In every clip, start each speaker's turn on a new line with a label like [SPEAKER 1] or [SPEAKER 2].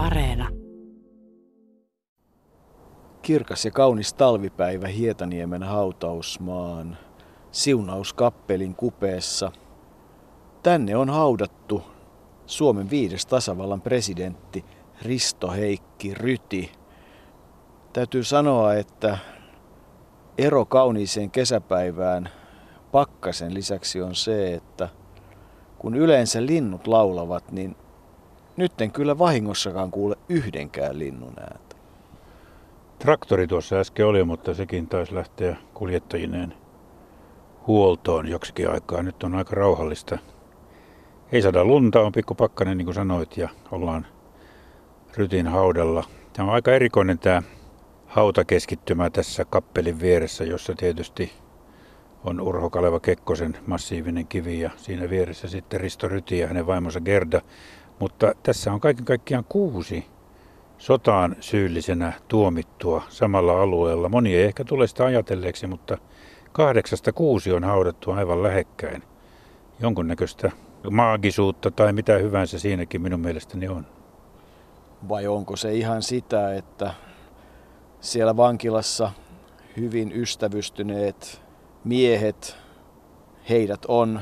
[SPEAKER 1] Areena.
[SPEAKER 2] Kirkas ja kaunis talvipäivä Hietaniemen hautausmaan siunauskappelin kupeessa. Tänne on haudattu Suomen viides tasavallan presidentti Risto Heikki Ryti. Täytyy sanoa, että ero kauniiseen kesäpäivään pakkasen lisäksi on se, että kun yleensä linnut laulavat, niin nyt en kyllä vahingossakaan kuule yhdenkään linnun ääntä.
[SPEAKER 3] Traktori tuossa äsken oli, mutta sekin taisi lähteä kuljettajineen huoltoon joksikin aikaa. Nyt on aika rauhallista. Ei saada lunta, on pikku pakkanen niin kuin sanoit ja ollaan Rytin haudalla. Tämä on aika erikoinen tämä hautakeskittymä tässä kappelin vieressä, jossa tietysti on Urho Kaleva Kekkosen massiivinen kivi ja siinä vieressä sitten Risto Ryti ja hänen vaimonsa Gerda. Mutta tässä on kaiken kaikkiaan kuusi sotaan syyllisenä tuomittua samalla alueella. Moni ei ehkä tule sitä ajatelleeksi, mutta kahdeksasta kuusi on haudattu aivan lähekkäin. Jonkunnäköistä maagisuutta tai mitä hyvänsä siinäkin minun mielestäni on.
[SPEAKER 2] Vai onko se ihan sitä, että siellä vankilassa hyvin ystävystyneet miehet, heidät on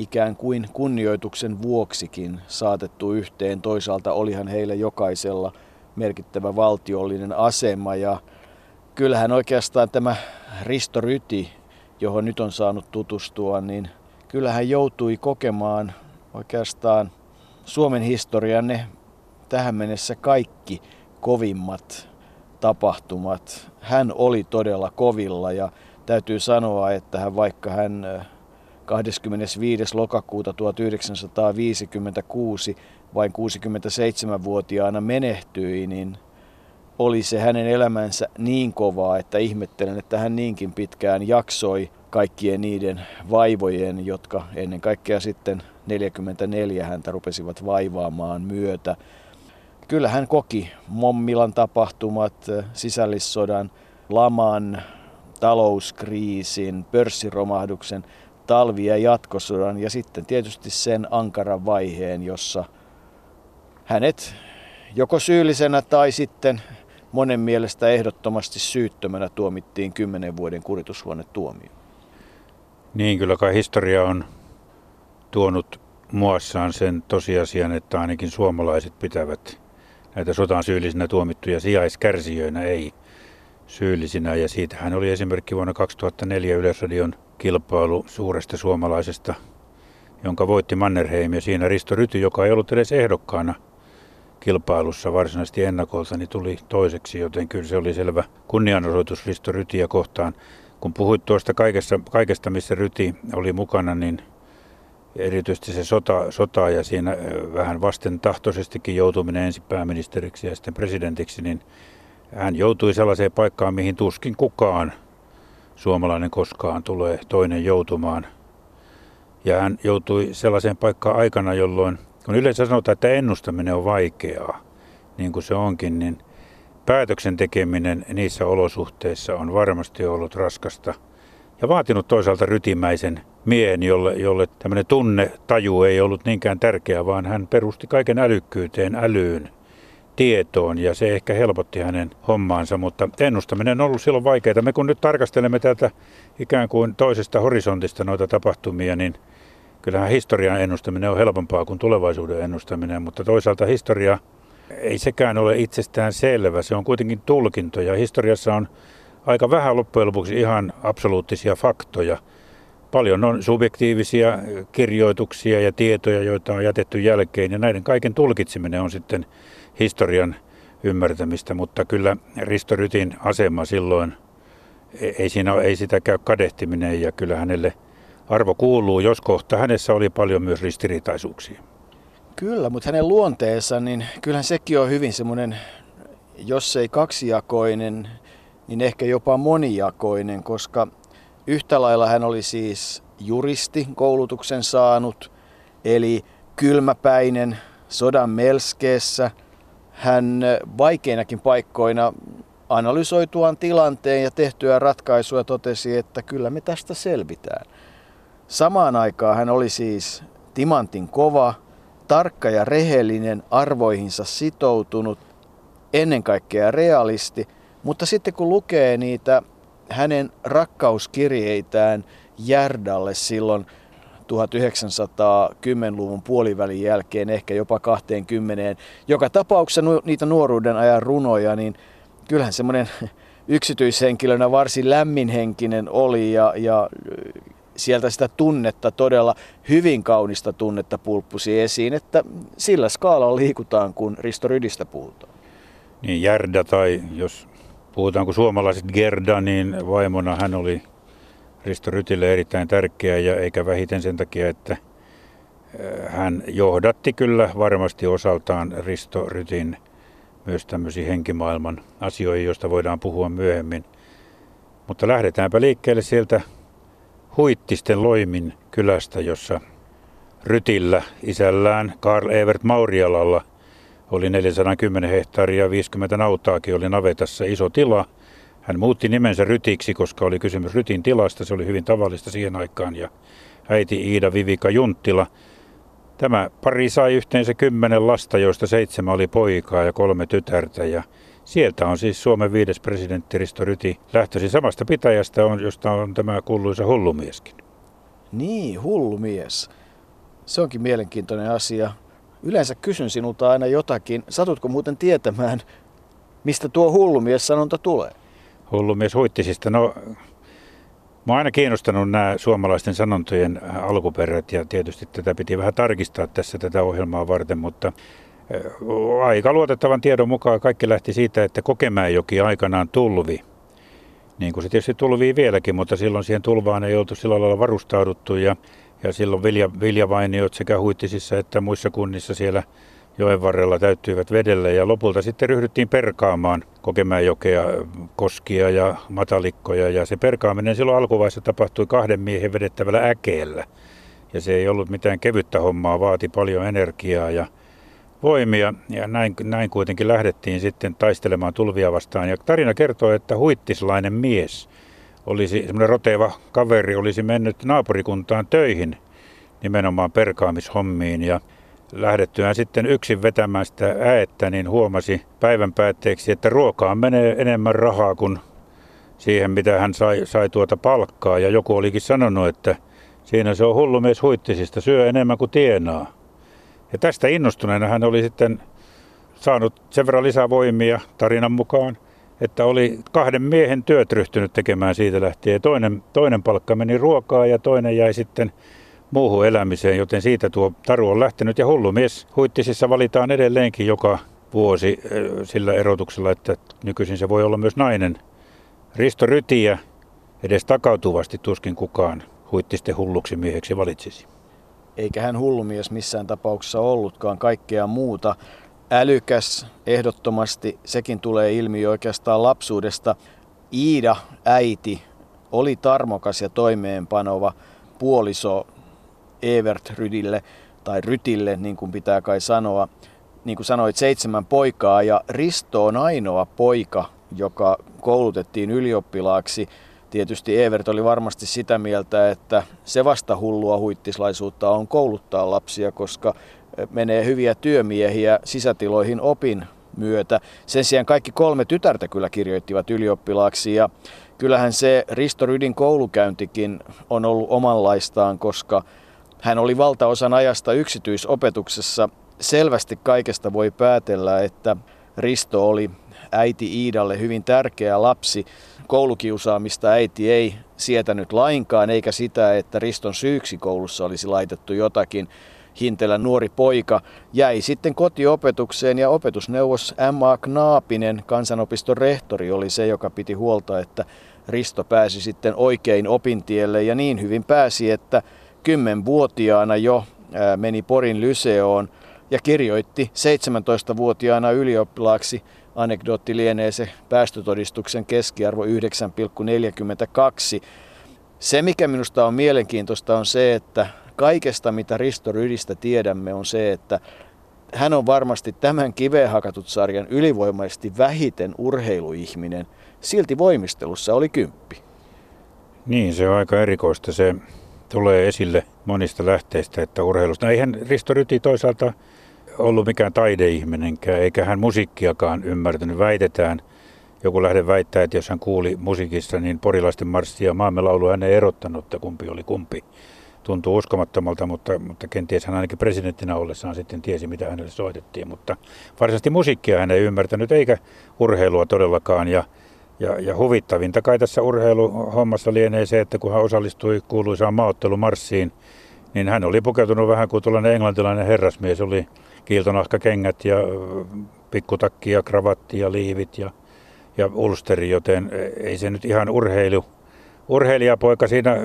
[SPEAKER 2] ikään kuin kunnioituksen vuoksikin saatettu yhteen. Toisaalta olihan heillä jokaisella merkittävä valtiollinen asema ja kyllähän oikeastaan tämä Risto Ryti, johon nyt on saanut tutustua, niin kyllähän joutui kokemaan oikeastaan Suomen historian ne tähän mennessä kaikki kovimmat tapahtumat. Hän oli todella kovilla ja täytyy sanoa, että hän, vaikka hän 25. lokakuuta 1956 vain 67-vuotiaana menehtyi, niin oli se hänen elämänsä niin kovaa, että ihmettelen, että hän niinkin pitkään jaksoi kaikkien niiden vaivojen, jotka ennen kaikkea sitten 44 häntä rupesivat vaivaamaan myötä. Kyllä hän koki Mommilan tapahtumat, sisällissodan, laman, talouskriisin, pörssiromahduksen, talvi- ja jatkosodan ja sitten tietysti sen ankaran vaiheen, jossa hänet joko syyllisenä tai sitten monen mielestä ehdottomasti syyttömänä tuomittiin kymmenen vuoden kuritushuonetuomio.
[SPEAKER 3] Niin, kyllä kai historia on tuonut muassaan sen tosiasian, että ainakin suomalaiset pitävät näitä sotaan syyllisinä tuomittuja sijaiskärsijöinä, ei syyllisinä. Ja siitähän oli esimerkki vuonna 2004 Yleisradion kilpailu suuresta suomalaisesta, jonka voitti Mannerheim. Ja siinä Risto Ryti, joka ei ollut edes ehdokkaana kilpailussa varsinaisesti ennakolta, niin tuli toiseksi, joten kyllä se oli selvä kunnianosoitus Risto Rytiä kohtaan. Kun puhuit tuosta kaikesta, kaikesta missä Ryti oli mukana, niin erityisesti se sota, sota ja siinä vähän vasten tahtoisestikin joutuminen ensin pääministeriksi ja sitten presidentiksi, niin hän joutui sellaiseen paikkaan, mihin tuskin kukaan suomalainen koskaan tulee toinen joutumaan. Ja hän joutui sellaiseen paikkaan aikana, jolloin, kun yleensä sanotaan, että ennustaminen on vaikeaa, niin kuin se onkin, niin päätöksen tekeminen niissä olosuhteissa on varmasti ollut raskasta ja vaatinut toisaalta rytimäisen miehen, jolle, jolle tämmöinen taju ei ollut niinkään tärkeä, vaan hän perusti kaiken älykkyyteen, älyyn tietoon ja se ehkä helpotti hänen hommaansa, mutta ennustaminen on ollut silloin vaikeaa. Me kun nyt tarkastelemme täältä ikään kuin toisesta horisontista noita tapahtumia, niin kyllähän historian ennustaminen on helpompaa kuin tulevaisuuden ennustaminen, mutta toisaalta historia ei sekään ole itsestään selvä. Se on kuitenkin tulkinto ja historiassa on aika vähän loppujen lopuksi ihan absoluuttisia faktoja. Paljon on subjektiivisia kirjoituksia ja tietoja, joita on jätetty jälkeen ja näiden kaiken tulkitseminen on sitten historian ymmärtämistä, mutta kyllä Risto Rytin asema silloin, ei, siinä, ei sitä käy kadehtiminen ja kyllä hänelle arvo kuuluu, jos kohta hänessä oli paljon myös ristiriitaisuuksia.
[SPEAKER 2] Kyllä, mutta hänen luonteensa, niin kyllähän sekin on hyvin semmoinen, jos ei kaksijakoinen, niin ehkä jopa monijakoinen, koska yhtä lailla hän oli siis juristi koulutuksen saanut, eli kylmäpäinen sodan melskeessä – hän vaikeinakin paikkoina analysoituaan tilanteen ja tehtyä ratkaisuja totesi, että kyllä me tästä selvitään. Samaan aikaan hän oli siis timantin kova, tarkka ja rehellinen, arvoihinsa sitoutunut, ennen kaikkea realisti, mutta sitten kun lukee niitä hänen rakkauskirjeitään Järdalle silloin 1910-luvun puolivälin jälkeen, ehkä jopa 20, joka tapauksessa niitä nuoruuden ajan runoja, niin kyllähän semmoinen yksityishenkilönä varsin lämminhenkinen oli ja, ja sieltä sitä tunnetta, todella hyvin kaunista tunnetta pulppusi esiin, että sillä skaalalla liikutaan, kun Risto Rydistä puhutaan.
[SPEAKER 3] Niin Järda tai jos puhutaanko suomalaiset Gerda, niin vaimona hän oli Risto Rytille erittäin tärkeä ja eikä vähiten sen takia, että hän johdatti kyllä varmasti osaltaan Risto Rytin myös tämmöisiin henkimaailman asioihin, joista voidaan puhua myöhemmin. Mutta lähdetäänpä liikkeelle sieltä Huittisten Loimin kylästä, jossa Rytillä isällään Karl Evert Maurialalla oli 410 hehtaaria ja 50 nautaakin oli navetassa iso tila. Hän muutti nimensä Rytiksi, koska oli kysymys Rytin tilasta. Se oli hyvin tavallista siihen aikaan. Ja äiti Iida Vivika Junttila. Tämä pari sai yhteensä kymmenen lasta, joista seitsemän oli poikaa ja kolme tytärtä. Ja sieltä on siis Suomen viides presidentti Risto Ryti lähtöisin samasta pitäjästä, josta on tämä kuuluisa hullumieskin.
[SPEAKER 2] Niin, hullumies. Se onkin mielenkiintoinen asia. Yleensä kysyn sinulta aina jotakin. Satutko muuten tietämään, mistä tuo hullumies-sanonta tulee?
[SPEAKER 3] Hullumies huittisista. No, oon aina kiinnostanut nämä suomalaisten sanontojen alkuperät ja tietysti tätä piti vähän tarkistaa tässä tätä ohjelmaa varten, mutta aika luotettavan tiedon mukaan kaikki lähti siitä, että Kokemäenjoki aikanaan tulvi. Niin kuin se tietysti tulvii vieläkin, mutta silloin siihen tulvaan ei oltu sillä lailla varustauduttu ja, ja silloin vilja, viljavainiot sekä huittisissa että muissa kunnissa siellä joen varrella täyttyivät vedelle ja lopulta sitten ryhdyttiin perkaamaan Kokemäenjokea, koskia ja matalikkoja. Ja se perkaaminen silloin alkuvaiheessa tapahtui kahden miehen vedettävällä äkeellä. Ja se ei ollut mitään kevyttä hommaa, vaati paljon energiaa ja voimia. Ja näin, näin kuitenkin lähdettiin sitten taistelemaan tulvia vastaan. Ja tarina kertoo, että huittislainen mies, olisi, semmoinen roteva kaveri, olisi mennyt naapurikuntaan töihin nimenomaan perkaamishommiin. Ja lähdettyään sitten yksin vetämään sitä äettä, niin huomasi päivän päätteeksi, että ruokaan menee enemmän rahaa kuin siihen, mitä hän sai, sai tuota palkkaa. Ja joku olikin sanonut, että siinä se on hullu mies huittisista, syö enemmän kuin tienaa. Ja tästä innostuneena hän oli sitten saanut sen verran lisää voimia tarinan mukaan, että oli kahden miehen työt ryhtynyt tekemään siitä lähtien. Toinen, toinen palkka meni ruokaa ja toinen jäi sitten muuhun elämiseen, joten siitä tuo taru on lähtenyt. Ja hullu mies huittisissa valitaan edelleenkin joka vuosi eh, sillä erotuksella, että nykyisin se voi olla myös nainen. Risto Rytiä edes takautuvasti tuskin kukaan huittisten hulluksi mieheksi valitsisi
[SPEAKER 2] eikä hän hullumies missään tapauksessa ollutkaan kaikkea muuta. Älykäs, ehdottomasti, sekin tulee ilmi oikeastaan lapsuudesta. Iida, äiti, oli tarmokas ja toimeenpanova puoliso Evert Rydille, tai Rytille, niin kuin pitää kai sanoa. Niin kuin sanoit, seitsemän poikaa, ja Risto on ainoa poika, joka koulutettiin ylioppilaaksi Tietysti Evert oli varmasti sitä mieltä, että se vasta hullua huittislaisuutta on kouluttaa lapsia, koska menee hyviä työmiehiä sisätiloihin opin myötä. Sen sijaan kaikki kolme tytärtä kyllä kirjoittivat ylioppilaaksi ja kyllähän se Risto Rydin koulukäyntikin on ollut omanlaistaan, koska hän oli valtaosan ajasta yksityisopetuksessa. Selvästi kaikesta voi päätellä, että Risto oli äiti Iidalle hyvin tärkeä lapsi. Koulukiusaamista äiti ei sietänyt lainkaan, eikä sitä, että Riston syyksi koulussa olisi laitettu jotakin. Hintelä nuori poika jäi sitten kotiopetukseen ja opetusneuvos M.A. Knaapinen, kansanopiston rehtori, oli se, joka piti huolta, että Risto pääsi sitten oikein opintielle ja niin hyvin pääsi, että kymmenvuotiaana jo meni Porin lyseoon ja kirjoitti 17-vuotiaana ylioppilaaksi anekdootti lienee se päästötodistuksen keskiarvo 9,42. Se, mikä minusta on mielenkiintoista, on se, että kaikesta, mitä Risto Rydistä tiedämme, on se, että hän on varmasti tämän kiveen hakatut sarjan ylivoimaisesti vähiten urheiluihminen. Silti voimistelussa oli kymppi.
[SPEAKER 3] Niin, se on aika erikoista. Se tulee esille monista lähteistä, että urheilusta. No eihän Risto Ryti toisaalta ollut mikään taideihminenkään, eikä hän musiikkiakaan ymmärtänyt. Väitetään, joku lähde väittää, että jos hän kuuli musiikista, niin porilaisten marssi ja maamme laulu hän ei erottanut, että kumpi oli kumpi. Tuntuu uskomattomalta, mutta, mutta kenties hän ainakin presidenttinä ollessaan sitten tiesi, mitä hänelle soitettiin. Mutta varsinaisesti musiikkia hän ei ymmärtänyt, eikä urheilua todellakaan. Ja, ja, ja huvittavinta kai tässä urheiluhommassa lienee se, että kun hän osallistui kuuluisaan maaottelumarssiin, niin hän oli pukeutunut vähän kuin tuollainen englantilainen herrasmies. Oli kiiltonahkakengät ja pikkutakki ja kravatti ja liivit ja, ja ulsteri, joten ei se nyt ihan urheilu, urheilijapoika siinä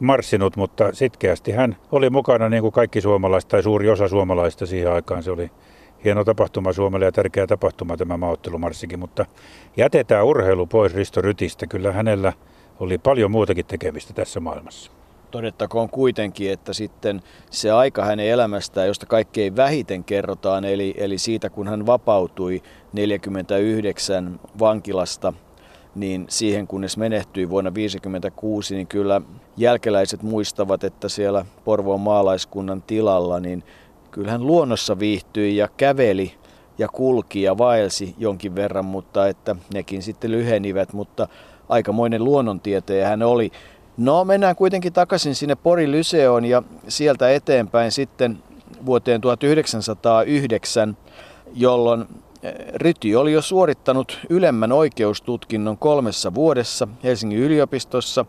[SPEAKER 3] marssinut, mutta sitkeästi hän oli mukana niin kuin kaikki suomalaiset tai suuri osa suomalaista siihen aikaan. Se oli hieno tapahtuma Suomelle ja tärkeä tapahtuma tämä maaottelumarssikin, mutta jätetään urheilu pois Risto Rytistä. Kyllä hänellä oli paljon muutakin tekemistä tässä maailmassa.
[SPEAKER 2] Todettakoon kuitenkin, että sitten se aika hänen elämästään, josta kaikkein vähiten kerrotaan, eli, eli siitä kun hän vapautui 49 vankilasta, niin siihen kunnes menehtyi vuonna 1956, niin kyllä jälkeläiset muistavat, että siellä Porvoon maalaiskunnan tilalla, niin kyllähän luonnossa viihtyi ja käveli ja kulki ja vaelsi jonkin verran, mutta että nekin sitten lyhenivät, mutta aikamoinen luonnontieteen hän oli. No mennään kuitenkin takaisin sinne Pori Lyseoon ja sieltä eteenpäin sitten vuoteen 1909, jolloin eh, Ryti oli jo suorittanut ylemmän oikeustutkinnon kolmessa vuodessa Helsingin yliopistossa,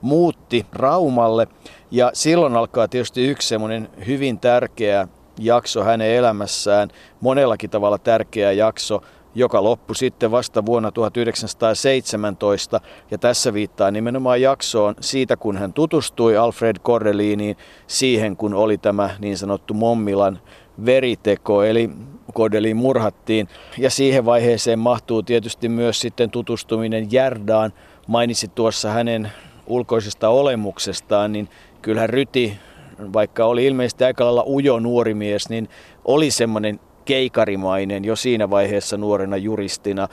[SPEAKER 2] muutti Raumalle ja silloin alkaa tietysti yksi semmoinen hyvin tärkeä jakso hänen elämässään, monellakin tavalla tärkeä jakso, joka loppui sitten vasta vuonna 1917. Ja tässä viittaa nimenomaan jaksoon siitä, kun hän tutustui Alfred Cordeliniin, siihen kun oli tämä niin sanottu Mommilan veriteko, eli Cordelin murhattiin. Ja siihen vaiheeseen mahtuu tietysti myös sitten tutustuminen Järdaan. Mainitsit tuossa hänen ulkoisesta olemuksestaan, niin kyllähän Ryti vaikka oli ilmeisesti aika lailla ujo nuori mies, niin oli semmoinen keikarimainen jo siinä vaiheessa nuorena juristina.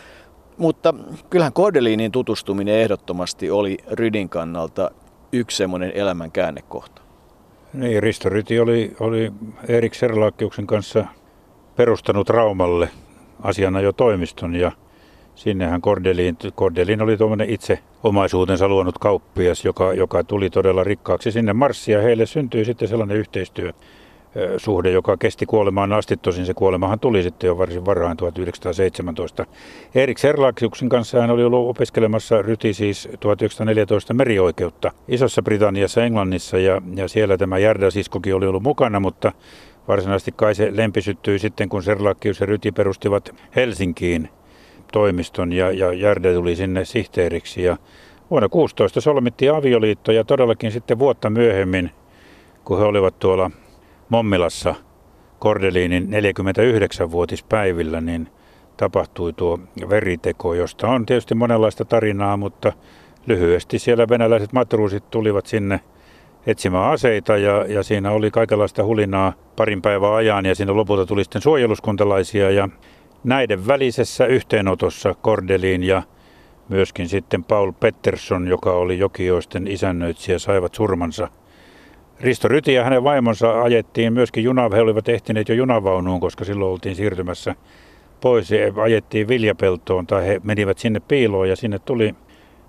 [SPEAKER 2] Mutta kyllähän Kodeliinin tutustuminen ehdottomasti oli Rydin kannalta yksi semmoinen elämän käännekohta.
[SPEAKER 3] Niin, Risto Ryti oli, oli Erik Serlaakkiuksen kanssa perustanut Raumalle asiana jo toimiston ja sinnehän Kordelin, Kordelin oli tuommoinen itse omaisuutensa luonut kauppias, joka, joka tuli todella rikkaaksi sinne marssia. Heille syntyi sitten sellainen yhteistyö, suhde, joka kesti kuolemaan asti. Tosin se kuolemahan tuli sitten jo varsin varhain 1917. Erik Serlaksiuksen kanssa hän oli ollut opiskelemassa ryti siis 1914 merioikeutta Isossa Britanniassa Englannissa ja, ja siellä tämä Järdä-siskokin oli ollut mukana, mutta varsinaisesti kai se lempi syttyi sitten, kun Serlakius ja Ryti perustivat Helsinkiin toimiston ja, ja Järde tuli sinne sihteeriksi ja vuonna 16 solmittiin avioliitto ja todellakin sitten vuotta myöhemmin, kun he olivat tuolla Mommilassa Kordeliinin 49-vuotispäivillä, niin tapahtui tuo veriteko, josta on tietysti monenlaista tarinaa, mutta lyhyesti siellä venäläiset matruusit tulivat sinne etsimään aseita ja, ja siinä oli kaikenlaista hulinaa parin päivän ajan ja siinä lopulta tuli sitten suojeluskuntalaisia ja näiden välisessä yhteenotossa Kordeliin ja myöskin sitten Paul Pettersson, joka oli Jokioisten isännöitsijä, saivat surmansa. Risto Ryti ja hänen vaimonsa ajettiin myöskin juna, he olivat ehtineet jo junavaunuun, koska silloin oltiin siirtymässä pois ja ajettiin viljapeltoon tai he menivät sinne piiloon ja sinne tuli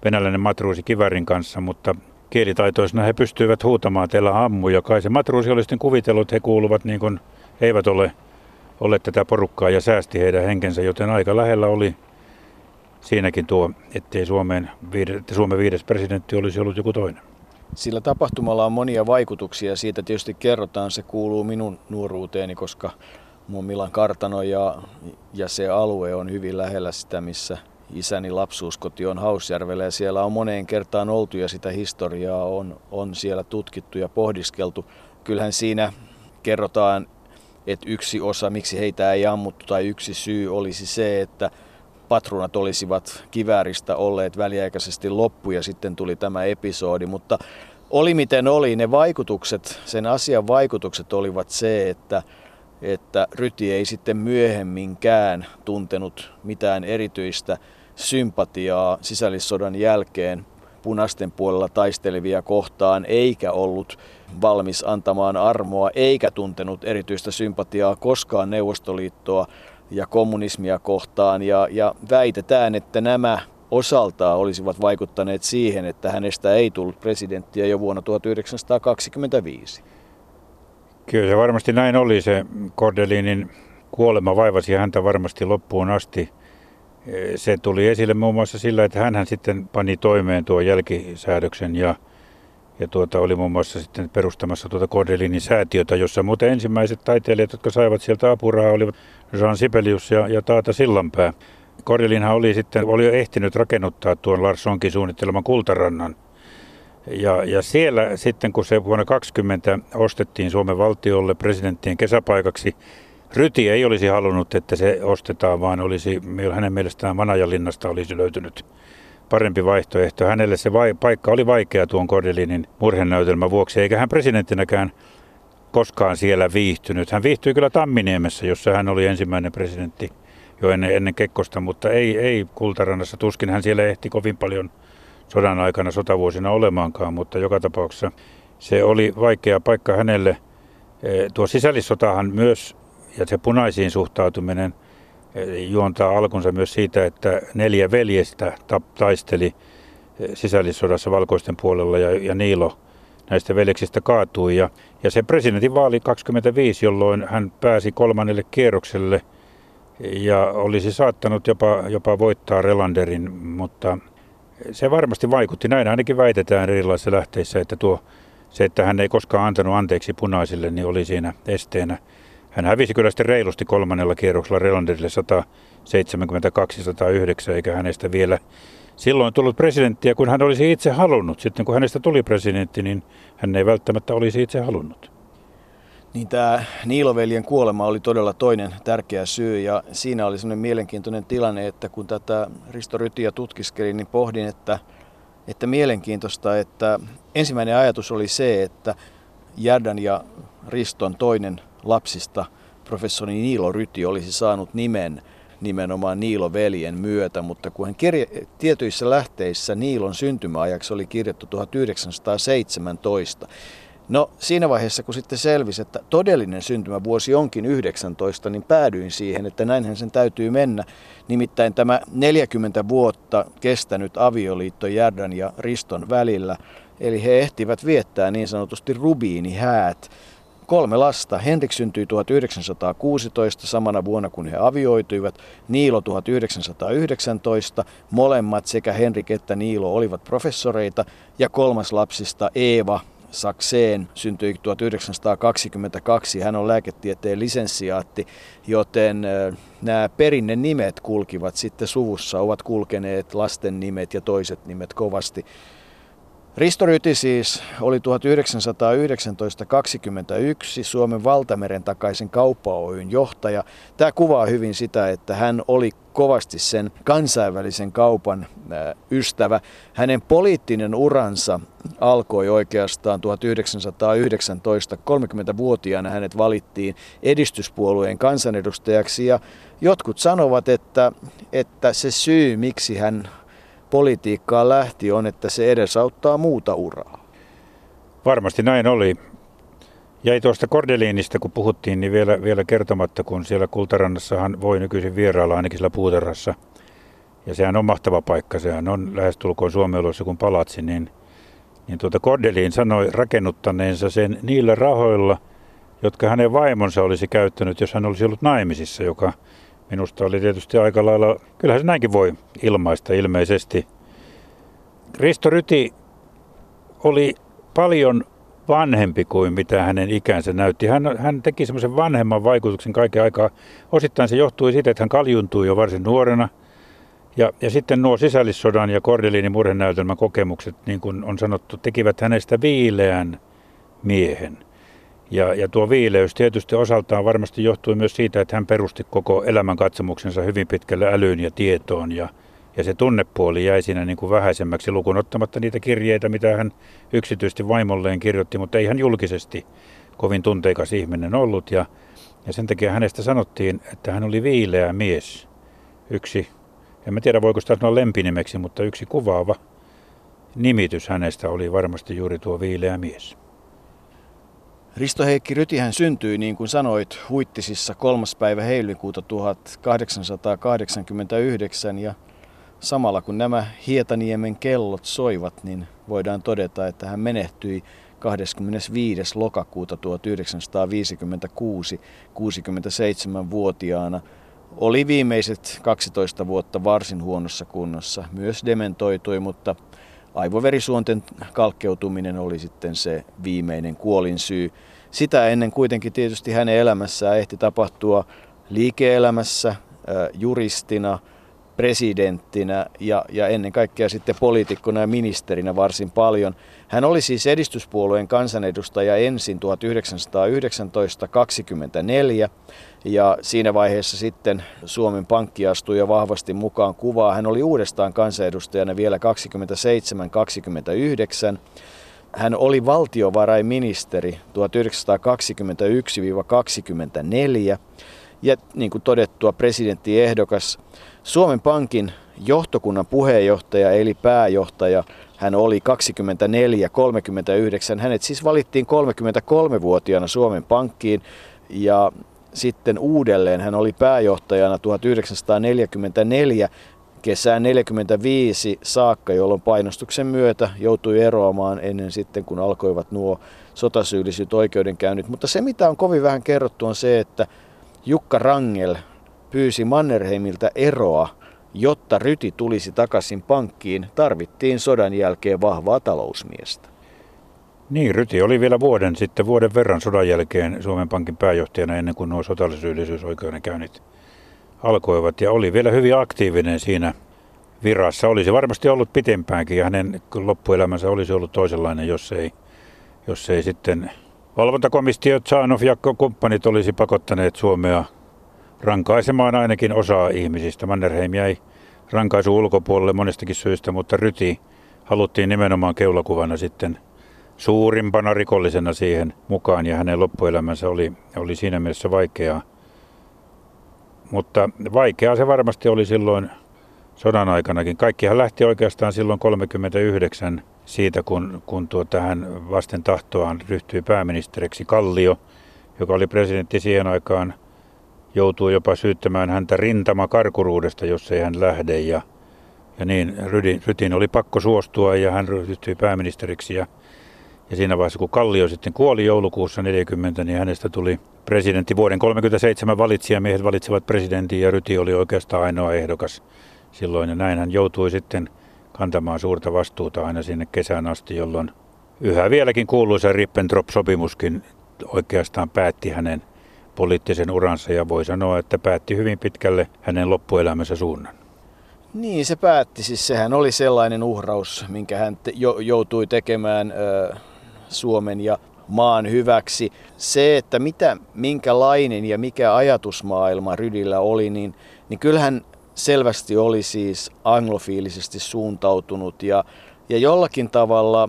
[SPEAKER 3] venäläinen matruusi kivärin kanssa, mutta kielitaitoisena he pystyivät huutamaan, teillä ammu. Ja kai se matruusi oli sitten kuvitellut, että he kuuluvat niin kuin, eivät ole ole tätä porukkaa ja säästi heidän henkensä, joten aika lähellä oli siinäkin tuo, ettei Suomen, että Suomen viides presidentti olisi ollut joku toinen.
[SPEAKER 2] Sillä tapahtumalla on monia vaikutuksia. Siitä tietysti kerrotaan, se kuuluu minun nuoruuteeni, koska mun Milan kartano ja, ja se alue on hyvin lähellä sitä, missä isäni lapsuuskoti on Hausjärvellä ja siellä on moneen kertaan oltu ja sitä historiaa on, on siellä tutkittu ja pohdiskeltu. Kyllähän siinä kerrotaan että yksi osa, miksi heitä ei ammuttu tai yksi syy olisi se, että patruunat olisivat kivääristä olleet väliaikaisesti loppu ja sitten tuli tämä episodi, mutta oli miten oli, ne vaikutukset, sen asian vaikutukset olivat se, että, että Ryti ei sitten myöhemminkään tuntenut mitään erityistä sympatiaa sisällissodan jälkeen punaisten puolella taistelevia kohtaan, eikä ollut valmis antamaan armoa, eikä tuntenut erityistä sympatiaa koskaan Neuvostoliittoa ja kommunismia kohtaan. Ja, ja väitetään, että nämä osaltaan olisivat vaikuttaneet siihen, että hänestä ei tullut presidenttiä jo vuonna 1925.
[SPEAKER 3] Kyllä se varmasti näin oli. Se Kordelinin kuolema vaivasi häntä varmasti loppuun asti. Se tuli esille muun muassa sillä, että hän sitten pani toimeen tuon jälkisäädöksen ja, ja tuota, oli muun muassa sitten perustamassa tuota Kordelinin säätiötä, jossa muuten ensimmäiset taiteilijat, jotka saivat sieltä apurahaa, olivat Jean Sibelius ja, ja Taata Sillanpää. Kordelinhan oli sitten oli jo ehtinyt rakennuttaa tuon Lars Sonkin suunnitteleman Kultarannan. Ja, ja siellä sitten, kun se vuonna 20 ostettiin Suomen valtiolle presidenttien kesäpaikaksi, Ryti ei olisi halunnut, että se ostetaan, vaan olisi, hänen mielestään Vanajalinnasta olisi löytynyt parempi vaihtoehto. Hänelle se vai, paikka oli vaikea tuon Kordelinin murhenäytelmän vuoksi, eikä hän presidenttinäkään koskaan siellä viihtynyt. Hän viihtyi kyllä Tamminiemessä, jossa hän oli ensimmäinen presidentti jo ennen, ennen Kekkosta, mutta ei, ei Kultarannassa. Tuskin hän siellä ehti kovin paljon sodan aikana sotavuosina olemaankaan, mutta joka tapauksessa se oli vaikea paikka hänelle. E, tuo sisällissotahan myös ja se punaisiin suhtautuminen e, juontaa alkunsa myös siitä, että neljä veljestä taisteli e, sisällissodassa valkoisten puolella ja, ja Niilo näistä veljeksistä kaatui. Ja, ja se presidentin vaali 25, jolloin hän pääsi kolmannelle kierrokselle – ja olisi saattanut jopa, jopa voittaa Relanderin, mutta se varmasti vaikutti. Näin ainakin väitetään erilaisissa lähteissä, että tuo, se, että hän ei koskaan antanut anteeksi punaisille, niin oli siinä esteenä. Hän hävisi kyllä sitten reilusti kolmannella kierroksella Relanderille 172-109, eikä hänestä vielä silloin tullut presidenttiä, kun hän olisi itse halunnut. Sitten kun hänestä tuli presidentti, niin hän ei välttämättä olisi itse halunnut
[SPEAKER 2] niin tämä Niiloveljen kuolema oli todella toinen tärkeä syy ja siinä oli sellainen mielenkiintoinen tilanne, että kun tätä Risto Rytiä tutkiskelin, niin pohdin, että, että mielenkiintoista, että ensimmäinen ajatus oli se, että Järdan ja Riston toinen lapsista, professori Niilo Ryti, olisi saanut nimen nimenomaan Niilo-veljen myötä, mutta kun hän kirja- tietyissä lähteissä Niilon syntymäajaksi oli kirjattu 1917, No siinä vaiheessa, kun sitten selvisi, että todellinen syntymävuosi onkin 19, niin päädyin siihen, että näinhän sen täytyy mennä. Nimittäin tämä 40 vuotta kestänyt avioliitto Järdan ja Riston välillä, eli he ehtivät viettää niin sanotusti rubiinihäät. Kolme lasta. Henrik syntyi 1916 samana vuonna, kun he avioituivat. Niilo 1919. Molemmat sekä Henrik että Niilo olivat professoreita. Ja kolmas lapsista Eeva Sakseen syntyi 1922. Hän on lääketieteen lisenssiaatti, joten nämä perinne nimet kulkivat sitten suvussa, ovat kulkeneet lasten nimet ja toiset nimet kovasti. Risto Ryti siis oli 1919-21 Suomen valtameren takaisen kauppa Oyn johtaja. Tämä kuvaa hyvin sitä, että hän oli kovasti sen kansainvälisen kaupan ystävä. Hänen poliittinen uransa alkoi oikeastaan 1919. 30-vuotiaana hänet valittiin edistyspuolueen kansanedustajaksi ja jotkut sanovat, että, että se syy, miksi hän politiikkaan lähti, on, että se edesauttaa muuta uraa.
[SPEAKER 3] Varmasti näin oli. Jäi tuosta Kordeliinista, kun puhuttiin, niin vielä, vielä kertomatta, kun siellä Kultarannassahan voi nykyisin vierailla ainakin sillä puutarhassa. Ja sehän on mahtava paikka, sehän on lähestulkoon Suomeoloissa kuin palatsi, niin, niin tuota Kordeliin sanoi rakennuttaneensa sen niillä rahoilla, jotka hänen vaimonsa olisi käyttänyt, jos hän olisi ollut naimisissa, joka Minusta oli tietysti aika lailla, kyllähän se näinkin voi ilmaista ilmeisesti. Risto Ryti oli paljon vanhempi kuin mitä hänen ikänsä näytti. Hän, hän teki semmoisen vanhemman vaikutuksen kaiken aikaa. Osittain se johtui siitä, että hän kaljuntui jo varsin nuorena. Ja, ja sitten nuo sisällissodan ja Kordelinin murhenäytelmän kokemukset, niin kuin on sanottu, tekivät hänestä viileän miehen. Ja, ja tuo viileys tietysti osaltaan varmasti johtui myös siitä, että hän perusti koko elämän katsomuksensa hyvin pitkälle älyyn ja tietoon. Ja, ja se tunnepuoli jäi siinä niin kuin vähäisemmäksi lukuun ottamatta niitä kirjeitä, mitä hän yksityisesti vaimolleen kirjoitti, mutta ei hän julkisesti kovin tunteikas ihminen ollut. Ja, ja sen takia hänestä sanottiin, että hän oli viileä mies. Yksi, en mä tiedä voiko sitä sanoa lempinimeksi, mutta yksi kuvaava nimitys hänestä oli varmasti juuri tuo viileä mies.
[SPEAKER 2] Risto Heikki Rytihän syntyi, niin kuin sanoit, Huittisissa 3. päivä helmikuuta 1889 ja samalla kun nämä Hietaniemen kellot soivat, niin voidaan todeta, että hän menehtyi 25. lokakuuta 1956 67-vuotiaana. Oli viimeiset 12 vuotta varsin huonossa kunnossa. Myös dementoitui, mutta aivoverisuonten kalkkeutuminen oli sitten se viimeinen kuolin syy. Sitä ennen kuitenkin tietysti hänen elämässään ehti tapahtua liike-elämässä, juristina, presidenttinä ja, ja ennen kaikkea sitten poliitikkona ja ministerinä varsin paljon. Hän oli siis edistyspuolueen kansanedustaja ensin 1919-24 ja siinä vaiheessa sitten Suomen Pankki astui jo vahvasti mukaan kuvaa. Hän oli uudestaan kansanedustajana vielä 27-29. Hän oli valtiovarainministeri 1921-24 ja niin kuin todettua presidenttiehdokas Suomen Pankin johtokunnan puheenjohtaja eli pääjohtaja hän oli 24-39. Hänet siis valittiin 33-vuotiaana Suomen Pankkiin ja sitten uudelleen hän oli pääjohtajana 1944 kesään 45 saakka, jolloin painostuksen myötä joutui eroamaan ennen sitten, kun alkoivat nuo sotasyyllisyt oikeudenkäynnit. Mutta se, mitä on kovin vähän kerrottu, on se, että Jukka Rangel pyysi Mannerheimiltä eroa Jotta ryti tulisi takaisin pankkiin, tarvittiin sodan jälkeen vahvaa talousmiestä.
[SPEAKER 3] Niin, Ryti oli vielä vuoden sitten, vuoden verran sodan jälkeen Suomen Pankin pääjohtajana ennen kuin nuo sotallisyyllisyysoikeudenkäynnit alkoivat ja oli vielä hyvin aktiivinen siinä virassa. Olisi varmasti ollut pitempäänkin ja hänen loppuelämänsä olisi ollut toisenlainen, jos ei, jos ei sitten valvontakomistiot, Saanov ja kumppanit olisi pakottaneet Suomea rankaisemaan ainakin osaa ihmisistä. Mannerheim jäi rankaisu ulkopuolelle monestakin syystä, mutta Ryti haluttiin nimenomaan keulakuvana sitten suurimpana rikollisena siihen mukaan ja hänen loppuelämänsä oli, oli siinä mielessä vaikeaa. Mutta vaikeaa se varmasti oli silloin sodan aikanakin. Kaikkihan lähti oikeastaan silloin 39 siitä, kun, kun tuota, hän vasten tahtoaan ryhtyi pääministeriksi Kallio, joka oli presidentti siihen aikaan – joutuu jopa syyttämään häntä rintamakarkuruudesta, jos ei hän lähde. Ja, ja niin Rydin, Rytin oli pakko suostua ja hän ryhtyi pääministeriksi. Ja, ja siinä vaiheessa, kun Kallio sitten kuoli joulukuussa 40, niin hänestä tuli presidentti. Vuoden 37 valitsijamiehet valitsevat presidentin ja Ryti oli oikeastaan ainoa ehdokas silloin. Ja näin hän joutui sitten kantamaan suurta vastuuta aina sinne kesään asti, jolloin yhä vieläkin kuuluisa Rippentrop-sopimuskin oikeastaan päätti hänen poliittisen uransa ja voi sanoa, että päätti hyvin pitkälle hänen loppuelämänsä suunnan.
[SPEAKER 2] Niin, se päätti. Siis sehän oli sellainen uhraus, minkä hän te- jo- joutui tekemään ö, Suomen ja maan hyväksi. Se, että mitä, minkälainen ja mikä ajatusmaailma Rydillä oli, niin, niin kyllähän selvästi oli siis anglofiilisesti suuntautunut ja, ja jollakin tavalla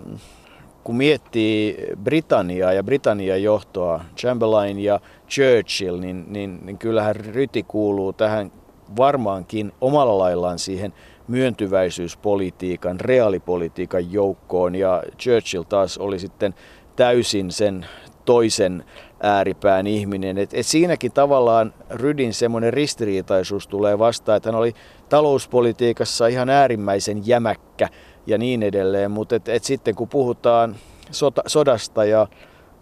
[SPEAKER 2] kun miettii Britanniaa ja Britannian johtoa, Chamberlain ja Churchill, niin, niin, niin kyllähän Ryti kuuluu tähän varmaankin omalla laillaan siihen myöntyväisyyspolitiikan, reaalipolitiikan joukkoon ja Churchill taas oli sitten täysin sen toisen ääripään ihminen. Et, et siinäkin tavallaan Rydin semmoinen ristiriitaisuus tulee vastaan, että hän oli talouspolitiikassa ihan äärimmäisen jämäkkä ja niin edelleen, mutta et, et sitten kun puhutaan sota, sodasta ja,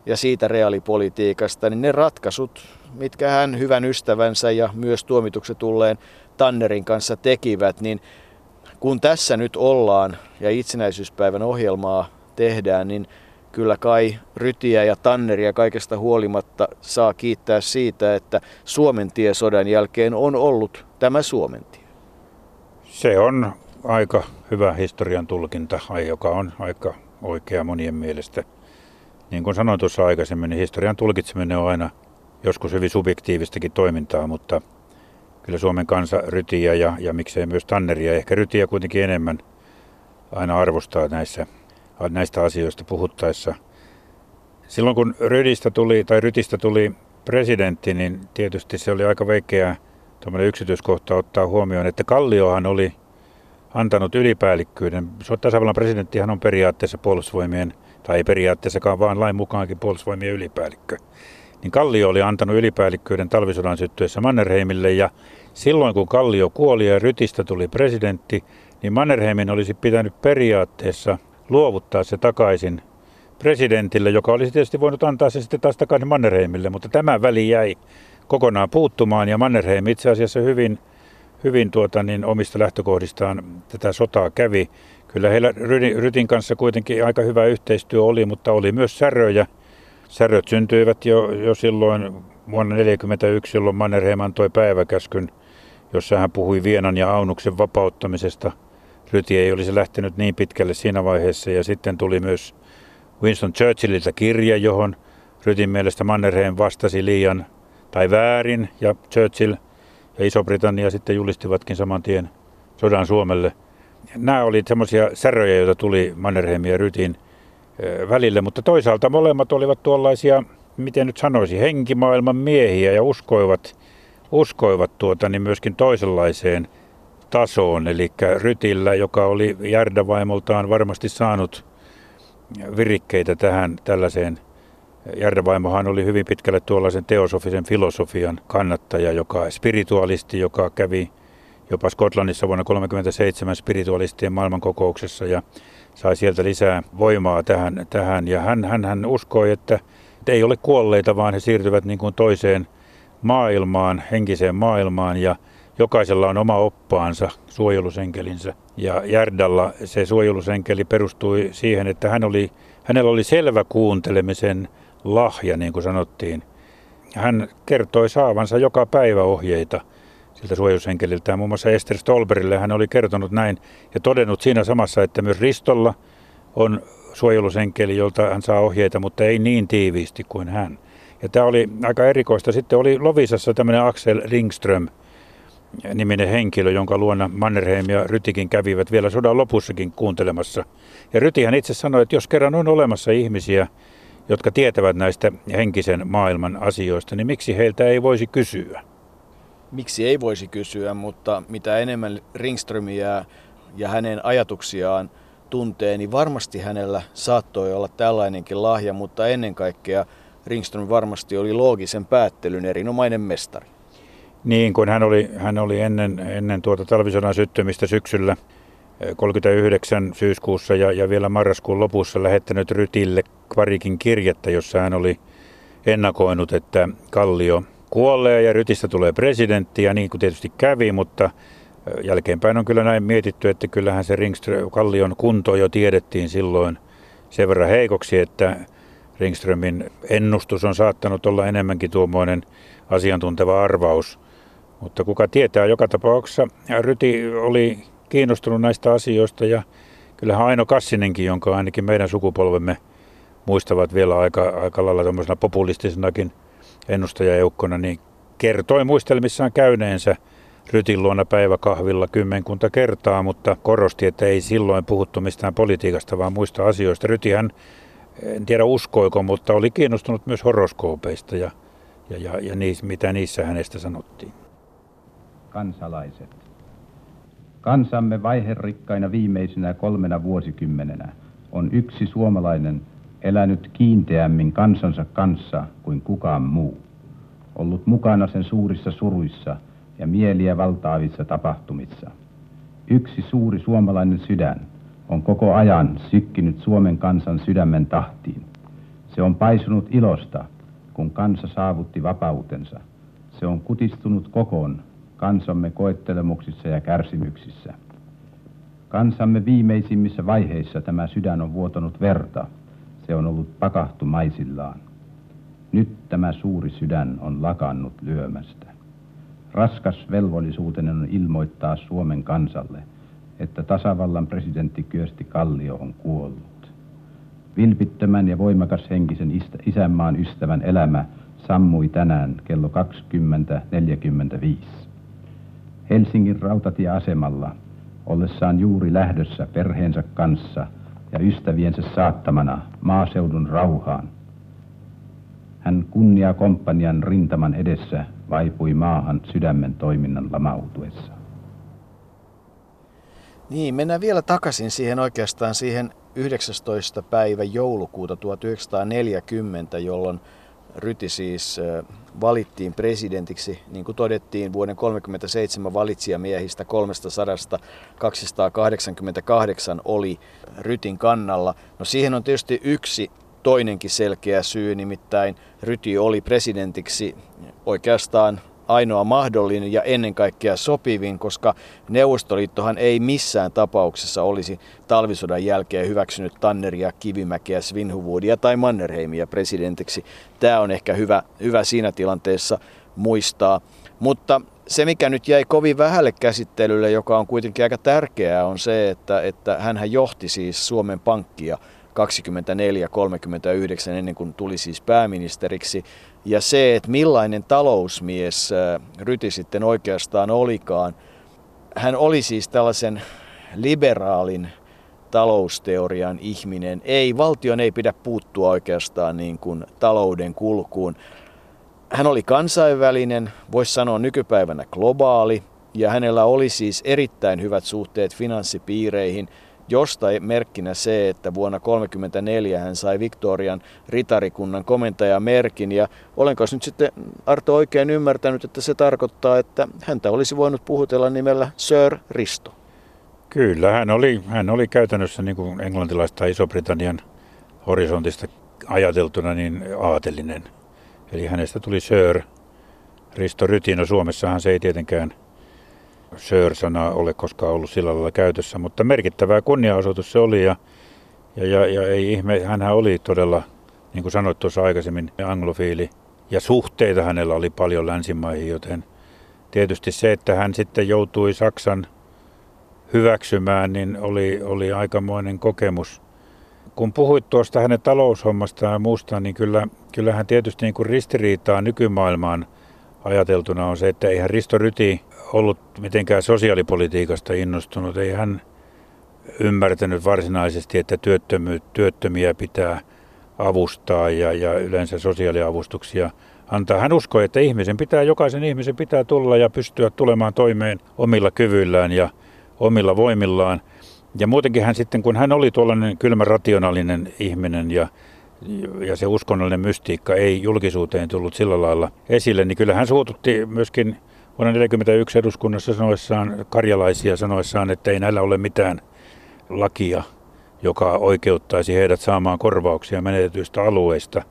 [SPEAKER 2] ja siitä reaalipolitiikasta, niin ne ratkaisut, mitkä hän hyvän ystävänsä ja myös tuomitukset tulleen Tannerin kanssa tekivät, niin kun tässä nyt ollaan ja itsenäisyyspäivän ohjelmaa tehdään, niin kyllä kai Rytiä ja Tanneria kaikesta huolimatta saa kiittää siitä, että Suomen tie sodan jälkeen on ollut tämä Suomen tie.
[SPEAKER 3] Se on aika hyvä historian tulkinta, joka on aika oikea monien mielestä. Niin kuin sanoin tuossa aikaisemmin, niin historian tulkitseminen on aina joskus hyvin subjektiivistakin toimintaa, mutta kyllä Suomen kansa Rytiä ja, ja miksei myös Tanneria, ehkä Rytiä kuitenkin enemmän aina arvostaa näissä, näistä asioista puhuttaessa. Silloin kun Rydistä tuli, tai Rytistä tuli presidentti, niin tietysti se oli aika veikeä yksityiskohta ottaa huomioon, että Kalliohan oli antanut ylipäällikkyyden. Tasavallan presidenttihan on periaatteessa puolustusvoimien, tai ei periaatteessakaan, vaan lain mukaankin puolustusvoimien ylipäällikkö. Niin Kallio oli antanut ylipäällikkyyden talvisodan syttyessä Mannerheimille ja silloin kun Kallio kuoli ja Rytistä tuli presidentti, niin Mannerheimin olisi pitänyt periaatteessa luovuttaa se takaisin presidentille, joka olisi tietysti voinut antaa se sitten taas takaisin Mannerheimille, mutta tämä väli jäi kokonaan puuttumaan ja Mannerheim itse asiassa hyvin, hyvin tuota, niin omista lähtökohdistaan tätä sotaa kävi. Kyllä heillä Rytin kanssa kuitenkin aika hyvä yhteistyö oli, mutta oli myös säröjä. Säröt syntyivät jo, jo silloin vuonna 1941, jolloin Mannerheim antoi päiväkäskyn, jossa hän puhui Vienan ja Aunuksen vapauttamisesta. Ryti ei olisi lähtenyt niin pitkälle siinä vaiheessa ja sitten tuli myös Winston Churchillilta kirja, johon Rytin mielestä Mannerheim vastasi liian tai väärin ja Churchill ja Iso-Britannia sitten julistivatkin saman tien sodan Suomelle. Nämä olivat semmoisia säröjä, joita tuli Mannerheim ja Rytin välille, mutta toisaalta molemmat olivat tuollaisia, miten nyt sanoisi, henkimaailman miehiä ja uskoivat, uskoivat tuota, niin myöskin toisenlaiseen tasoon. Eli Rytillä, joka oli Järdävaimoltaan varmasti saanut virikkeitä tähän tällaiseen. Järdevaimohan oli hyvin pitkälle tuollaisen teosofisen filosofian kannattaja, joka spiritualisti, joka kävi jopa Skotlannissa vuonna 1937 spiritualistien maailmankokouksessa ja sai sieltä lisää voimaa tähän. tähän. Ja hän, hän, hän uskoi, että ei ole kuolleita, vaan he siirtyvät niin kuin toiseen maailmaan, henkiseen maailmaan ja jokaisella on oma oppaansa, suojelusenkelinsä. Ja Järdalla se suojelusenkeli perustui siihen, että hän oli, hänellä oli selvä kuuntelemisen lahja, niin kuin sanottiin. Hän kertoi saavansa joka päivä ohjeita siltä suojelusenkeliltä. Muun muassa Ester Stolberille hän oli kertonut näin ja todennut siinä samassa, että myös Ristolla on suojelusenkeli, jolta hän saa ohjeita, mutta ei niin tiiviisti kuin hän. Ja tämä oli aika erikoista. Sitten oli Lovisassa tämmöinen Axel Ringström, niminen henkilö, jonka luona Mannerheim ja Rytikin kävivät vielä sodan lopussakin kuuntelemassa. Ja Rytihän itse sanoi, että jos kerran on olemassa ihmisiä, jotka tietävät näistä henkisen maailman asioista, niin miksi heiltä ei voisi kysyä?
[SPEAKER 2] Miksi ei voisi kysyä, mutta mitä enemmän Ringströmiä ja hänen ajatuksiaan tuntee, niin varmasti hänellä saattoi olla tällainenkin lahja, mutta ennen kaikkea Ringström varmasti oli loogisen päättelyn erinomainen mestari.
[SPEAKER 3] Niin, kun hän oli, hän oli ennen, ennen tuota talvisodan syttymistä syksyllä 39 eh, syyskuussa ja, ja vielä marraskuun lopussa lähettänyt Rytille Kvarikin kirjettä, jossa hän oli ennakoinut, että Kallio kuolee ja Rytistä tulee presidentti ja niin kuin tietysti kävi, mutta eh, jälkeenpäin on kyllä näin mietitty, että kyllähän se Ringström, Kallion kunto jo tiedettiin silloin sen verran heikoksi, että Ringströmin ennustus on saattanut olla enemmänkin tuommoinen asiantunteva arvaus. Mutta kuka tietää, joka tapauksessa Ryti oli kiinnostunut näistä asioista ja kyllähän Aino Kassinenkin, jonka ainakin meidän sukupolvemme muistavat vielä aika, aika lailla tuommoisena populistisenakin ennustajajoukkona, niin kertoi muistelmissaan käyneensä Rytin luona päiväkahvilla kymmenkunta kertaa, mutta korosti, että ei silloin puhuttu mistään politiikasta, vaan muista asioista. Rytihän, en tiedä uskoiko, mutta oli kiinnostunut myös horoskoopeista ja, ja, ja, ja niis, mitä niissä hänestä sanottiin
[SPEAKER 1] kansalaiset. Kansamme vaiherikkaina viimeisinä kolmena vuosikymmenenä on yksi suomalainen elänyt kiinteämmin kansansa kanssa kuin kukaan muu. Ollut mukana sen suurissa suruissa ja mieliä valtaavissa tapahtumissa. Yksi suuri suomalainen sydän on koko ajan sykkinyt Suomen kansan sydämen tahtiin. Se on paisunut ilosta, kun kansa saavutti vapautensa. Se on kutistunut kokoon kansamme koettelemuksissa ja kärsimyksissä. Kansamme viimeisimmissä vaiheissa tämä sydän on vuotanut verta. Se on ollut pakahtumaisillaan. Nyt tämä suuri sydän on lakannut lyömästä. Raskas velvollisuuteni on ilmoittaa Suomen kansalle, että tasavallan presidentti Kyösti Kallio on kuollut. Vilpittömän ja voimakas henkisen isänmaan ystävän elämä sammui tänään kello 20.45. Helsingin rautatieasemalla ollessaan juuri lähdössä perheensä kanssa ja ystäviensä saattamana maaseudun rauhaan. Hän kunnia komppanian rintaman edessä vaipui maahan sydämen toiminnan lamautuessa.
[SPEAKER 2] Niin, mennään vielä takaisin siihen oikeastaan siihen 19. päivä joulukuuta 1940, jolloin Ryti siis valittiin presidentiksi, niin kuin todettiin, vuoden 1937 valitsijamiehistä 300 288 oli Rytin kannalla. No siihen on tietysti yksi toinenkin selkeä syy, nimittäin Ryti oli presidentiksi oikeastaan ainoa mahdollinen ja ennen kaikkea sopivin, koska Neuvostoliittohan ei missään tapauksessa olisi talvisodan jälkeen hyväksynyt Tanneria, Kivimäkeä, Svinhuvuudia tai Mannerheimia presidentiksi. Tämä on ehkä hyvä, hyvä siinä tilanteessa muistaa. Mutta se, mikä nyt jäi kovin vähälle käsittelylle, joka on kuitenkin aika tärkeää, on se, että, että hän johti siis Suomen Pankkia 24-39 ennen kuin tuli siis pääministeriksi. Ja se, että millainen talousmies äh, Ryti sitten oikeastaan olikaan. Hän oli siis tällaisen liberaalin talousteorian ihminen. Ei, valtion ei pidä puuttua oikeastaan niin kuin talouden kulkuun. Hän oli kansainvälinen, voisi sanoa nykypäivänä globaali, ja hänellä oli siis erittäin hyvät suhteet finanssipiireihin – josta merkkinä se, että vuonna 1934 hän sai Victorian ritarikunnan komentajamerkin. Ja olenko nyt sitten Arto oikein ymmärtänyt, että se tarkoittaa, että häntä olisi voinut puhutella nimellä Sir Risto?
[SPEAKER 3] Kyllä, hän oli, hän oli käytännössä niin kuin englantilaista Iso-Britannian horisontista ajateltuna niin aatelinen. Eli hänestä tuli Sir Risto Rytino. Suomessahan se ei tietenkään Sör-sana ole koskaan ollut sillä lailla käytössä, mutta merkittävää kunniaosoitus se oli ja, ja, ja, ja ei ihme, hänhän oli todella, niin kuin sanoit tuossa aikaisemmin, anglofiili ja suhteita hänellä oli paljon länsimaihin, joten tietysti se, että hän sitten joutui Saksan hyväksymään, niin oli, oli aikamoinen kokemus. Kun puhuit tuosta hänen taloushommasta ja muusta, niin kyllä, kyllähän tietysti niin kuin ristiriitaa nykymaailmaan ajateltuna on se, että eihän Risto Ryti ollut mitenkään sosiaalipolitiikasta innostunut. Ei hän ymmärtänyt varsinaisesti, että työttömiä pitää avustaa ja, ja yleensä sosiaaliavustuksia antaa. Hän uskoi, että ihmisen pitää, jokaisen ihmisen pitää tulla ja pystyä tulemaan toimeen omilla kyvyillään ja omilla voimillaan. Ja muutenkin hän sitten, kun hän oli tuollainen kylmä rationaalinen ihminen ja, ja se uskonnollinen mystiikka ei julkisuuteen tullut sillä lailla esille, niin kyllä hän suututti myöskin vuonna 1941 eduskunnassa sanoissaan karjalaisia sanoissaan, että ei näillä ole mitään lakia, joka oikeuttaisi heidät saamaan korvauksia menetetyistä alueista.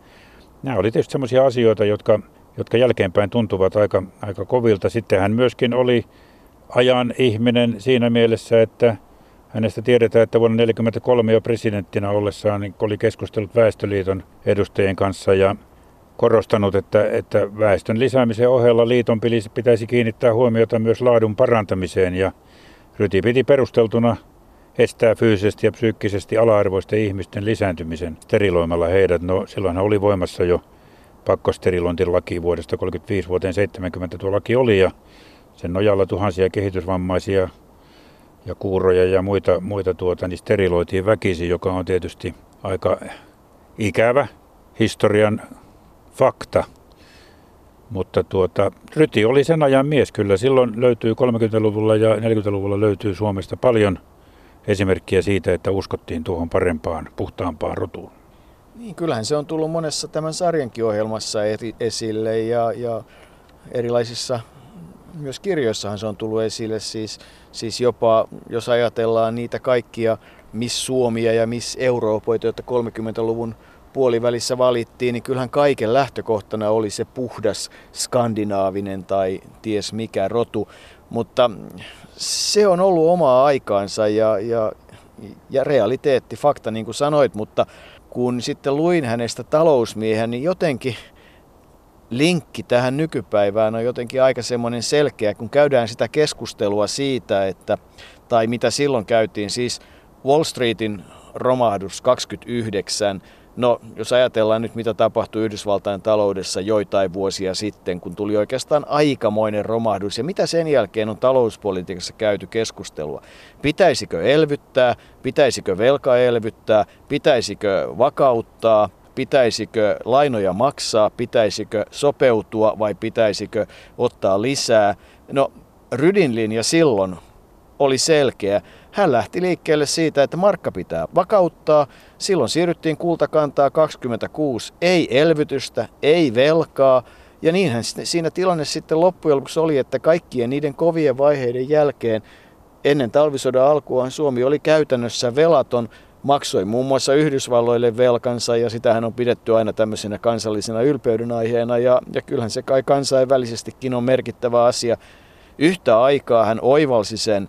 [SPEAKER 3] Nämä oli tietysti sellaisia asioita, jotka, jotka jälkeenpäin tuntuvat aika, aika kovilta. Sitten hän myöskin oli ajan ihminen siinä mielessä, että hänestä tiedetään, että vuonna 1943 jo presidenttinä ollessaan niin oli keskustellut Väestöliiton edustajien kanssa ja korostanut, että, että väestön lisäämisen ohella liiton pitäisi kiinnittää huomiota myös laadun parantamiseen ja Ryti piti perusteltuna estää fyysisesti ja psyykkisesti ala-arvoisten ihmisten lisääntymisen steriloimalla heidät. No silloinhan oli voimassa jo pakkosterilointilaki vuodesta 35 vuoteen 70 tuo laki oli ja sen nojalla tuhansia kehitysvammaisia ja kuuroja ja muita, muita tuota, niin steriloitiin väkisin, joka on tietysti aika ikävä historian fakta. Mutta tuota, Ryti oli sen ajan mies kyllä. Silloin löytyy 30-luvulla ja 40-luvulla löytyy Suomesta paljon esimerkkiä siitä, että uskottiin tuohon parempaan, puhtaampaan rotuun.
[SPEAKER 2] Niin, kyllähän se on tullut monessa tämän sarjankin ohjelmassa eri, esille ja, ja erilaisissa myös kirjoissahan se on tullut esille. Siis, siis jopa, jos ajatellaan niitä kaikkia Miss Suomia ja Miss Euroopoita, joita 30-luvun puolivälissä valittiin, niin kyllähän kaiken lähtökohtana oli se puhdas skandinaavinen tai ties mikä rotu. Mutta se on ollut omaa aikaansa ja, ja, ja realiteetti, fakta niin kuin sanoit, mutta kun sitten luin hänestä talousmiehen, niin jotenkin linkki tähän nykypäivään on jotenkin aika semmoinen selkeä, kun käydään sitä keskustelua siitä, että, tai mitä silloin käytiin, siis Wall Streetin romahdus 29, No, jos ajatellaan nyt, mitä tapahtui Yhdysvaltain taloudessa joitain vuosia sitten, kun tuli oikeastaan aikamoinen romahdus, ja mitä sen jälkeen on talouspolitiikassa käyty keskustelua. Pitäisikö elvyttää, pitäisikö velka elvyttää, pitäisikö vakauttaa, pitäisikö lainoja maksaa, pitäisikö sopeutua vai pitäisikö ottaa lisää. No, Rydin linja silloin oli selkeä. Hän lähti liikkeelle siitä, että markka pitää vakauttaa. Silloin siirryttiin kultakantaa 26. Ei elvytystä, ei velkaa. Ja niinhän siinä tilanne sitten loppujen lopuksi oli, että kaikkien niiden kovien vaiheiden jälkeen ennen talvisodan alkua Suomi oli käytännössä velaton, maksoi muun muassa Yhdysvalloille velkansa ja sitähän on pidetty aina tämmöisenä kansallisena ylpeyden aiheena ja, ja kyllähän se kai kansainvälisestikin on merkittävä asia. Yhtä aikaa hän oivalsi sen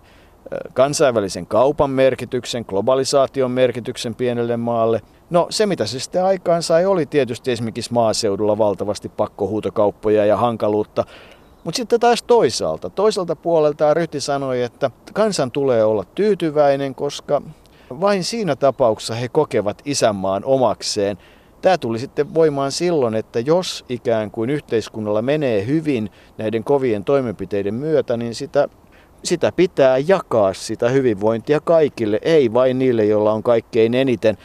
[SPEAKER 2] kansainvälisen kaupan merkityksen, globalisaation merkityksen pienelle maalle. No se mitä se sitten aikaan sai oli tietysti esimerkiksi maaseudulla valtavasti pakkohuutokauppoja ja hankaluutta. Mutta sitten taas toisaalta, toiselta puolelta Ryti sanoi, että kansan tulee olla tyytyväinen, koska vain siinä tapauksessa he kokevat isänmaan omakseen. Tämä tuli sitten voimaan silloin, että jos ikään kuin yhteiskunnalla menee hyvin näiden kovien toimenpiteiden myötä, niin sitä, sitä pitää jakaa sitä hyvinvointia kaikille, ei vain niille, joilla on kaikkein eniten.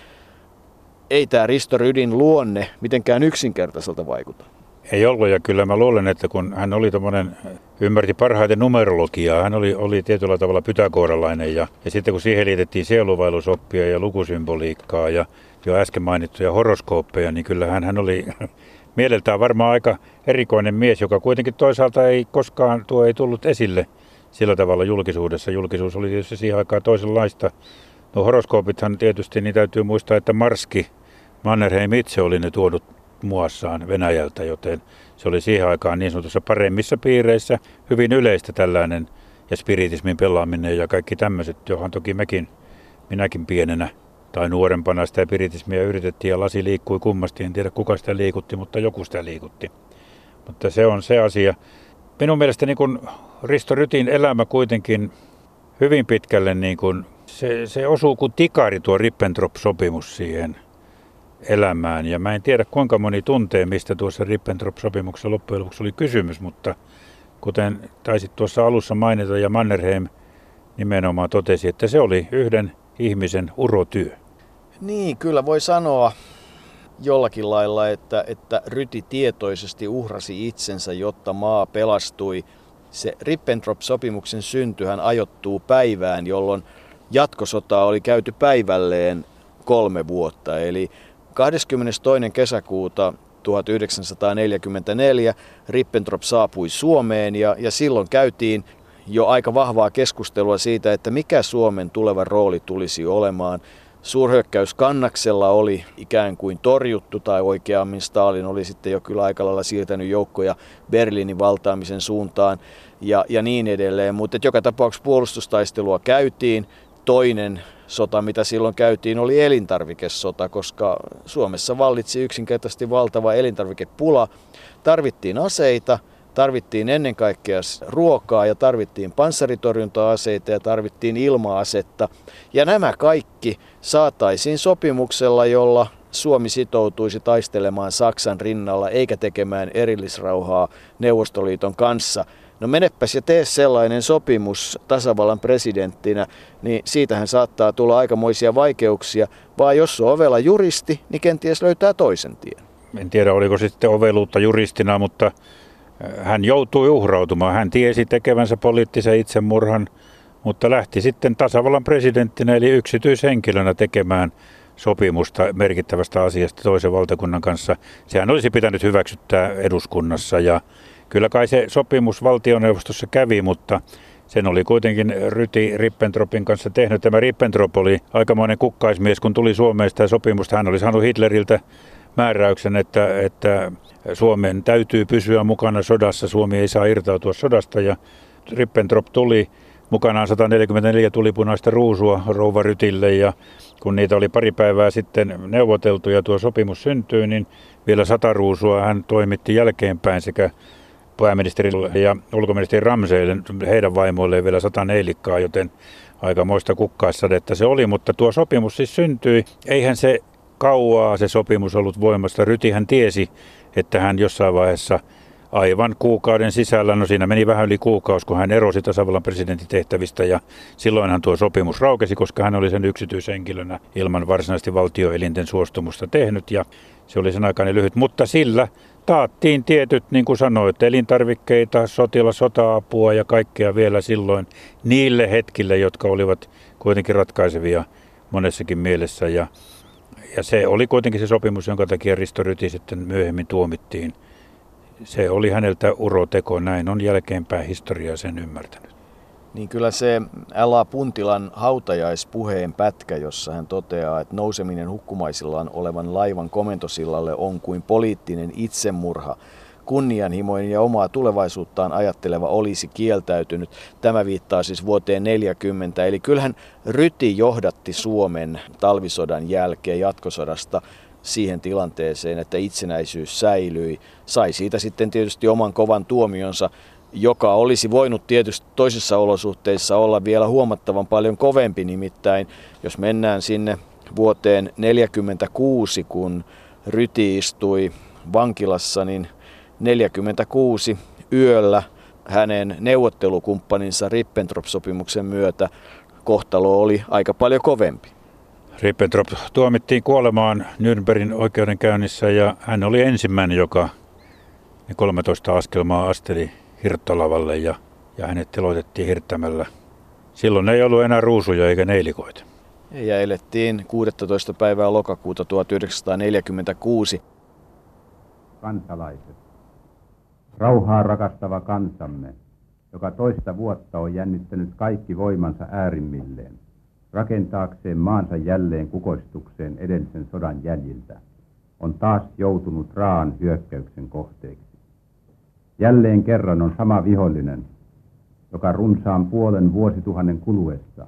[SPEAKER 2] Ei tämä Risto Rydin luonne mitenkään yksinkertaiselta vaikuta.
[SPEAKER 3] Ei ollut, ja kyllä mä luulen, että kun hän oli tämmöinen, ymmärti parhaiten numerologiaa, hän oli, oli tietyllä tavalla pythagooralainen, ja, ja sitten kun siihen liitettiin sieluvailusoppia ja lukusymboliikkaa ja jo äsken mainittuja horoskooppeja, niin kyllähän hän oli mieleltään varmaan aika erikoinen mies, joka kuitenkin toisaalta ei koskaan, tuo ei tullut esille sillä tavalla julkisuudessa. Julkisuus oli tietysti siihen aikaan toisenlaista. No horoskoopithan tietysti, niin täytyy muistaa, että Marski, Mannerheim itse oli ne tuonut muassaan Venäjältä, joten se oli siihen aikaan niin sanotussa paremmissa piireissä hyvin yleistä tällainen ja spiritismin pelaaminen ja kaikki tämmöiset, johon toki mekin, minäkin pienenä tai nuorempana sitä spiritismia yritettiin ja lasi liikkui kummasti. En tiedä kuka sitä liikutti, mutta joku sitä liikutti. Mutta se on se asia. Minun mielestäni kun Risto Rytin elämä kuitenkin hyvin pitkälle niin kuin, se, se osuu kuin tikari tuo Rippentrop-sopimus siihen – elämään. Ja mä en tiedä kuinka moni tuntee, mistä tuossa Ribbentrop-sopimuksessa loppujen lopuksi oli kysymys, mutta kuten taisit tuossa alussa mainita ja Mannerheim nimenomaan totesi, että se oli yhden ihmisen urotyö.
[SPEAKER 2] Niin, kyllä voi sanoa jollakin lailla, että, että Ryti tietoisesti uhrasi itsensä, jotta maa pelastui. Se Ribbentrop-sopimuksen syntyhän ajoittuu päivään, jolloin jatkosota oli käyty päivälleen kolme vuotta. Eli 22. kesäkuuta 1944 Rippentrop saapui Suomeen ja, ja silloin käytiin jo aika vahvaa keskustelua siitä, että mikä Suomen tuleva rooli tulisi olemaan. Suurhyökkäys Kannaksella oli ikään kuin torjuttu tai oikeammin Stalin oli sitten jo kyllä aika lailla siirtänyt joukkoja Berliinin valtaamisen suuntaan ja, ja niin edelleen. Mutta joka tapauksessa puolustustaistelua käytiin. Toinen sota, mitä silloin käytiin, oli elintarvikesota, koska Suomessa vallitsi yksinkertaisesti valtava elintarvikepula. Tarvittiin aseita, tarvittiin ennen kaikkea ruokaa ja tarvittiin panssaritorjunta-aseita ja tarvittiin ilma-asetta. Ja nämä kaikki saataisiin sopimuksella, jolla Suomi sitoutuisi taistelemaan Saksan rinnalla eikä tekemään erillisrauhaa Neuvostoliiton kanssa – No menepäs ja tee sellainen sopimus tasavallan presidenttinä, niin siitähän saattaa tulla aikamoisia vaikeuksia, vaan jos on ovella juristi, niin kenties löytää toisen tien.
[SPEAKER 3] En tiedä, oliko sitten oveluutta juristina, mutta hän joutui uhrautumaan. Hän tiesi tekevänsä poliittisen itsemurhan, mutta lähti sitten tasavallan presidenttinä eli yksityishenkilönä tekemään sopimusta merkittävästä asiasta toisen valtakunnan kanssa. Sehän olisi pitänyt hyväksyttää eduskunnassa ja Kyllä kai se sopimus valtioneuvostossa kävi, mutta sen oli kuitenkin Ryti Rippentropin kanssa tehnyt. Tämä Rippentrop oli aikamoinen kukkaismies, kun tuli Suomeen sitä sopimusta. Hän oli saanut Hitleriltä määräyksen, että, että Suomen täytyy pysyä mukana sodassa. Suomi ei saa irtautua sodasta ja Rippentrop tuli mukanaan 144 tulipunaista ruusua rouva Rytille ja kun niitä oli pari päivää sitten neuvoteltu ja tuo sopimus syntyi, niin vielä sata ruusua hän toimitti jälkeenpäin sekä pääministerille ja ulkoministeri Ramseille, heidän vaimoilleen vielä sata neilikkaa, joten aika moista kukkaissadetta se oli, mutta tuo sopimus siis syntyi. Eihän se kauaa se sopimus ollut voimassa. Rytihän tiesi, että hän jossain vaiheessa aivan kuukauden sisällä. No siinä meni vähän yli kuukausi, kun hän erosi tasavallan presidentitehtävistä ja silloinhan tuo sopimus raukesi, koska hän oli sen yksityishenkilönä ilman varsinaisesti valtioelinten suostumusta tehnyt ja se oli sen aikainen lyhyt, mutta sillä taattiin tietyt, niin kuin sanoit, elintarvikkeita, sotila, sota-apua ja kaikkea vielä silloin niille hetkille, jotka olivat kuitenkin ratkaisevia monessakin mielessä. Ja, ja se oli kuitenkin se sopimus, jonka takia Risto Ryti sitten myöhemmin tuomittiin. Se oli häneltä uroteko, näin on jälkeenpäin historiaa sen ymmärtänyt.
[SPEAKER 2] Niin kyllä se L.A. Puntilan hautajaispuheen pätkä, jossa hän toteaa, että nouseminen hukkumaisillaan olevan laivan komentosillalle on kuin poliittinen itsemurha. Kunnianhimoinen ja omaa tulevaisuuttaan ajatteleva olisi kieltäytynyt. Tämä viittaa siis vuoteen 40. Eli kyllähän Ryti johdatti Suomen talvisodan jälkeen jatkosodasta siihen tilanteeseen, että itsenäisyys säilyi. Sai siitä sitten tietysti oman kovan tuomionsa joka olisi voinut tietysti toisissa olosuhteissa olla vielä huomattavan paljon kovempi. Nimittäin jos mennään sinne vuoteen 1946, kun Ryti istui vankilassa, niin 46 yöllä hänen neuvottelukumppaninsa Rippentrop-sopimuksen myötä kohtalo oli aika paljon kovempi.
[SPEAKER 3] Rippentrop tuomittiin kuolemaan Nürnbergin oikeudenkäynnissä ja hän oli ensimmäinen, joka 13 askelmaa asteli hirttolavalle ja, ja hänet teloitettiin hirttämällä. Silloin ei ollut enää ruusuja eikä neilikoita.
[SPEAKER 2] Ja elettiin 16. päivää lokakuuta 1946.
[SPEAKER 1] Kansalaiset. Rauhaa rakastava kansamme, joka toista vuotta on jännittänyt kaikki voimansa äärimmilleen, rakentaakseen maansa jälleen kukoistukseen edellisen sodan jäljiltä, on taas joutunut raan hyökkäyksen kohteeksi. Jälleen kerran on sama vihollinen, joka runsaan puolen vuosituhannen kuluessa,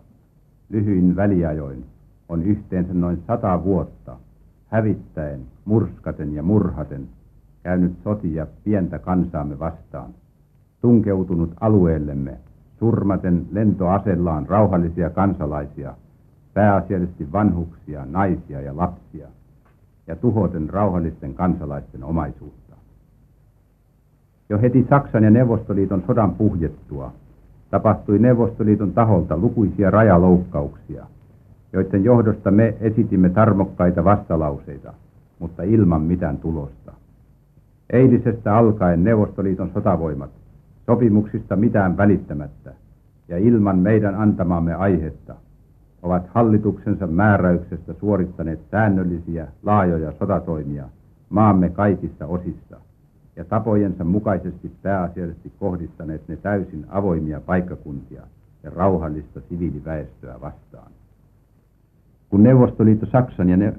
[SPEAKER 1] lyhyin väliajoin, on yhteensä noin sata vuotta, hävittäen, murskaten ja murhaten, käynyt sotia pientä kansaamme vastaan, tunkeutunut alueellemme, surmaten lentoasellaan rauhallisia kansalaisia, pääasiallisesti vanhuksia, naisia ja lapsia, ja tuhoten rauhallisten kansalaisten omaisuutta. Jo heti Saksan ja Neuvostoliiton sodan puhjettua tapahtui Neuvostoliiton taholta lukuisia rajaloukkauksia, joiden johdosta me esitimme tarmokkaita vastalauseita, mutta ilman mitään tulosta. Eilisestä alkaen Neuvostoliiton sotavoimat, sopimuksista mitään välittämättä ja ilman meidän antamaamme aihetta, ovat hallituksensa määräyksestä suorittaneet säännöllisiä, laajoja sotatoimia maamme kaikissa osissa – ja tapojensa mukaisesti pääasiallisesti kohdistaneet ne täysin avoimia paikkakuntia ja rauhallista siviiliväestöä vastaan. Kun Neuvostoliitto Saksan ja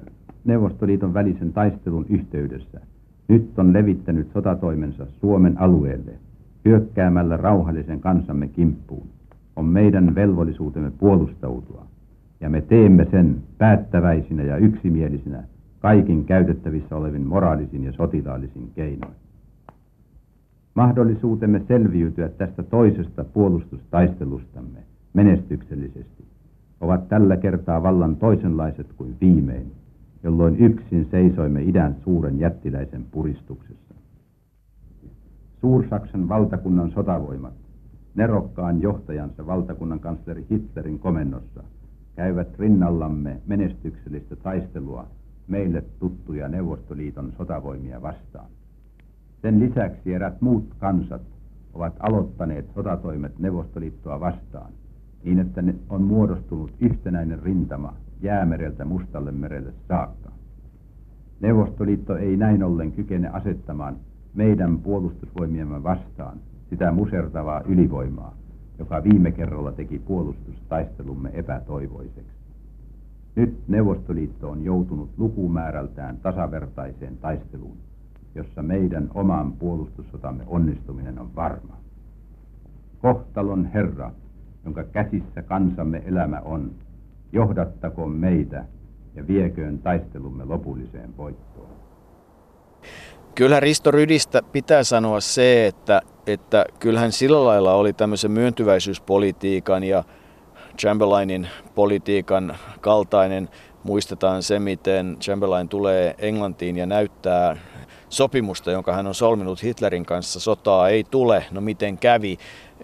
[SPEAKER 1] Neuvostoliiton välisen taistelun yhteydessä nyt on levittänyt sotatoimensa Suomen alueelle hyökkäämällä rauhallisen kansamme kimppuun, on meidän velvollisuutemme puolustautua, ja me teemme sen päättäväisinä ja yksimielisinä kaikin käytettävissä olevin moraalisin ja sotilaallisin keinoin. Mahdollisuutemme selviytyä tästä toisesta puolustustaistelustamme menestyksellisesti ovat tällä kertaa vallan toisenlaiset kuin viimein, jolloin yksin seisoimme idän suuren jättiläisen puristuksessa. Suursaksan valtakunnan sotavoimat, nerokkaan johtajansa valtakunnan kansleri Hitlerin komennossa, käyvät rinnallamme menestyksellistä taistelua meille tuttuja Neuvostoliiton sotavoimia vastaan. Sen lisäksi erät muut kansat ovat aloittaneet sotatoimet Neuvostoliittoa vastaan, niin että on muodostunut yhtenäinen rintama jäämereltä Mustalle merelle saakka. Neuvostoliitto ei näin ollen kykene asettamaan meidän puolustusvoimiemme vastaan sitä musertavaa ylivoimaa, joka viime kerralla teki puolustustaistelumme epätoivoiseksi. Nyt Neuvostoliitto on joutunut lukumäärältään tasavertaiseen taisteluun jossa meidän oman puolustussotamme onnistuminen on varma. Kohtalon Herra, jonka käsissä kansamme elämä on, johdattakoon meitä ja vieköön taistelumme lopulliseen voittoon.
[SPEAKER 2] Kyllä Risto Rydistä pitää sanoa se, että, että kyllähän sillä lailla oli tämmöisen myöntyväisyyspolitiikan ja Chamberlainin politiikan kaltainen. Muistetaan se, miten Chamberlain tulee Englantiin ja näyttää sopimusta, jonka hän on solminut Hitlerin kanssa, sotaa ei tule. No miten kävi?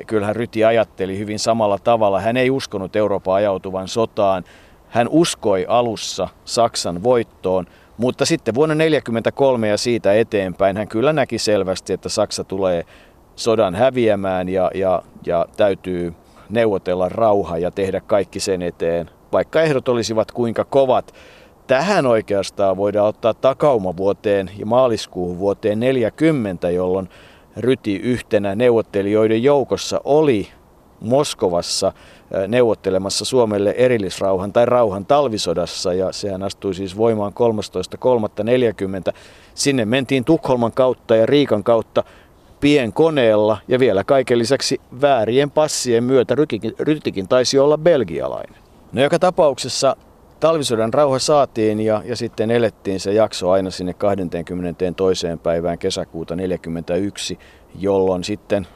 [SPEAKER 2] Kyllähän Ryti ajatteli hyvin samalla tavalla. Hän ei uskonut Euroopan ajautuvan sotaan. Hän uskoi alussa Saksan voittoon, mutta sitten vuonna 1943 ja siitä eteenpäin hän kyllä näki selvästi, että Saksa tulee sodan häviämään ja, ja, ja täytyy neuvotella rauha ja tehdä kaikki sen eteen, vaikka ehdot olisivat kuinka kovat. Tähän oikeastaan voidaan ottaa takauma vuoteen ja maaliskuuhun vuoteen 40, jolloin Ryti yhtenä neuvottelijoiden joukossa oli Moskovassa neuvottelemassa Suomelle erillisrauhan tai rauhan talvisodassa ja sehän astui siis voimaan 13.3.40. Sinne mentiin Tukholman kautta ja Riikan kautta pienkoneella ja vielä kaiken lisäksi väärien passien myötä Rytikin, Rytikin taisi olla belgialainen. No joka tapauksessa talvisodan rauha saatiin ja, ja sitten elettiin se jakso aina sinne 22. päivään kesäkuuta 1941, jolloin sitten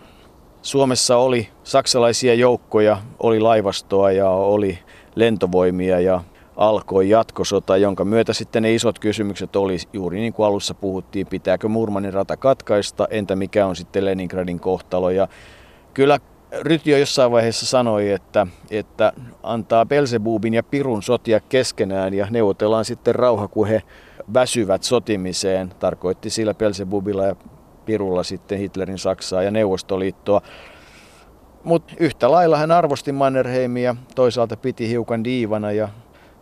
[SPEAKER 2] Suomessa oli saksalaisia joukkoja, oli laivastoa ja oli lentovoimia ja alkoi jatkosota, jonka myötä sitten ne isot kysymykset oli juuri niin kuin alussa puhuttiin, pitääkö Murmanin rata katkaista, entä mikä on sitten Leningradin kohtalo. Ja kyllä Rytio jossain vaiheessa sanoi, että, että antaa Belzebubin ja Pirun sotia keskenään ja neuvotellaan sitten rauha, kun he väsyvät sotimiseen. Tarkoitti sillä Belzebubilla ja Pirulla sitten Hitlerin Saksaa ja Neuvostoliittoa. Mutta yhtä lailla hän arvosti Mannerheimia, toisaalta piti hiukan diivana ja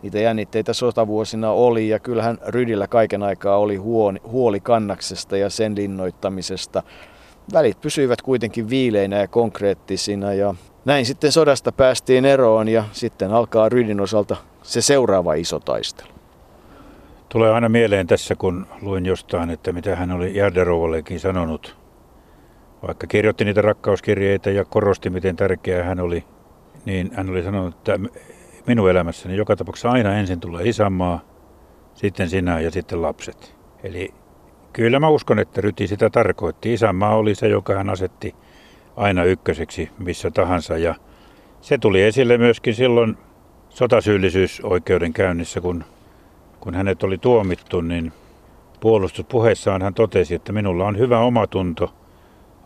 [SPEAKER 2] niitä jännitteitä sotavuosina oli ja kyllähän Rydillä kaiken aikaa oli huoli kannaksesta ja sen linnoittamisesta. Välit pysyivät kuitenkin viileinä ja konkreettisina ja näin sitten sodasta päästiin eroon ja sitten alkaa Rydin osalta se seuraava iso taistelu.
[SPEAKER 3] Tulee aina mieleen tässä, kun luin jostain, että mitä hän oli Järderouvallekin sanonut. Vaikka kirjoitti niitä rakkauskirjeitä ja korosti, miten tärkeää hän oli, niin hän oli sanonut, että minun elämässäni joka tapauksessa aina ensin tulee isänmaa, sitten sinä ja sitten lapset. Eli kyllä mä uskon, että Ryti sitä tarkoitti. Isänmaa oli se, joka hän asetti aina ykköseksi missä tahansa. Ja se tuli esille myöskin silloin sotasyyllisyysoikeudenkäynnissä, kun, kun hänet oli tuomittu, niin puolustuspuheessaan hän totesi, että minulla on hyvä omatunto.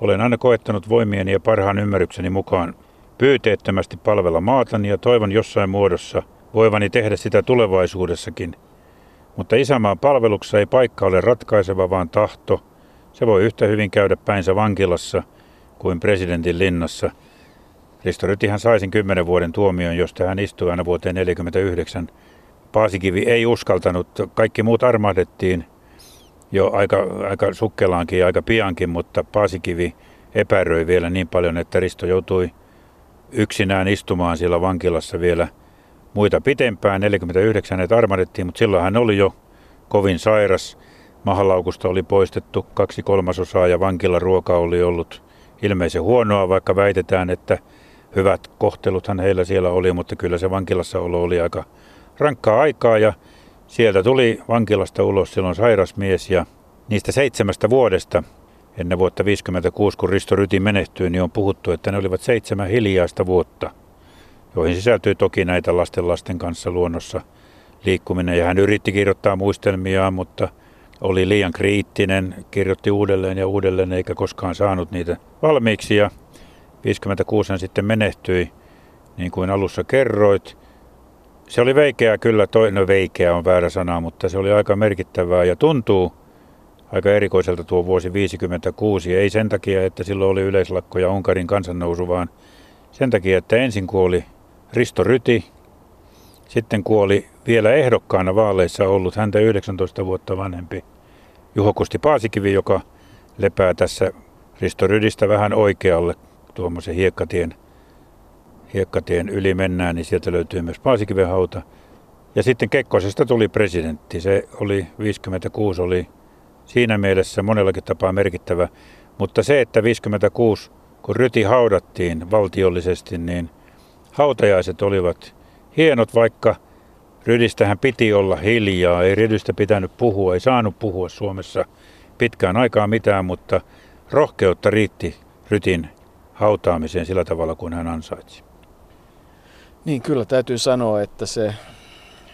[SPEAKER 3] Olen aina koettanut voimieni ja parhaan ymmärrykseni mukaan pyyteettömästi palvella maatani ja toivon jossain muodossa voivani tehdä sitä tulevaisuudessakin. Mutta isämaan palveluksessa ei paikka ole ratkaiseva, vaan tahto. Se voi yhtä hyvin käydä päinsä vankilassa kuin presidentin linnassa. Risto Rytihän saisin kymmenen vuoden tuomion, josta hän istui aina vuoteen 1949. Paasikivi ei uskaltanut, kaikki muut armahdettiin jo aika, aika sukkelaankin ja aika piankin, mutta Paasikivi epäröi vielä niin paljon, että Risto joutui yksinään istumaan siellä vankilassa vielä muita pitempään. 49 hänet armahdettiin, mutta silloin hän oli jo kovin sairas. Mahalaukusta oli poistettu kaksi kolmasosaa ja vankilaruoka oli ollut ilmeisen huonoa, vaikka väitetään, että hyvät kohteluthan heillä siellä oli, mutta kyllä se vankilassa olo oli aika rankkaa aikaa ja sieltä tuli vankilasta ulos silloin sairas mies ja niistä seitsemästä vuodesta Ennen vuotta 1956, kun Risto Ryti menehtyi, niin on puhuttu, että ne olivat seitsemän hiljaista vuotta, joihin sisältyy toki näitä lasten lasten kanssa luonnossa liikkuminen. Ja hän yritti kirjoittaa muistelmiaan, mutta oli liian kriittinen, kirjoitti uudelleen ja uudelleen eikä koskaan saanut niitä valmiiksi. Ja 56 hän sitten menehtyi, niin kuin alussa kerroit. Se oli veikeä kyllä, toinen no veikeä on väärä sana, mutta se oli aika merkittävää ja tuntuu, aika erikoiselta tuo vuosi 56. Ei sen takia, että silloin oli yleislakko ja Unkarin kansannousu, vaan sen takia, että ensin kuoli Risto Ryti, sitten kuoli vielä ehdokkaana vaaleissa ollut häntä 19 vuotta vanhempi Juho Kusti Paasikivi, joka lepää tässä Risto Rydistä vähän oikealle tuommoisen hiekkatien, hiekkatien yli mennään, niin sieltä löytyy myös Paasikiven hauta. Ja sitten Kekkosesta tuli presidentti. Se oli 56, oli siinä mielessä monellakin tapaa merkittävä. Mutta se, että 56, kun Ryti haudattiin valtiollisesti, niin hautajaiset olivat hienot, vaikka Rydistähän piti olla hiljaa, ei Rydystä pitänyt puhua, ei saanut puhua Suomessa pitkään aikaa mitään, mutta rohkeutta riitti Rytin hautaamiseen sillä tavalla kuin hän ansaitsi.
[SPEAKER 2] Niin kyllä täytyy sanoa, että se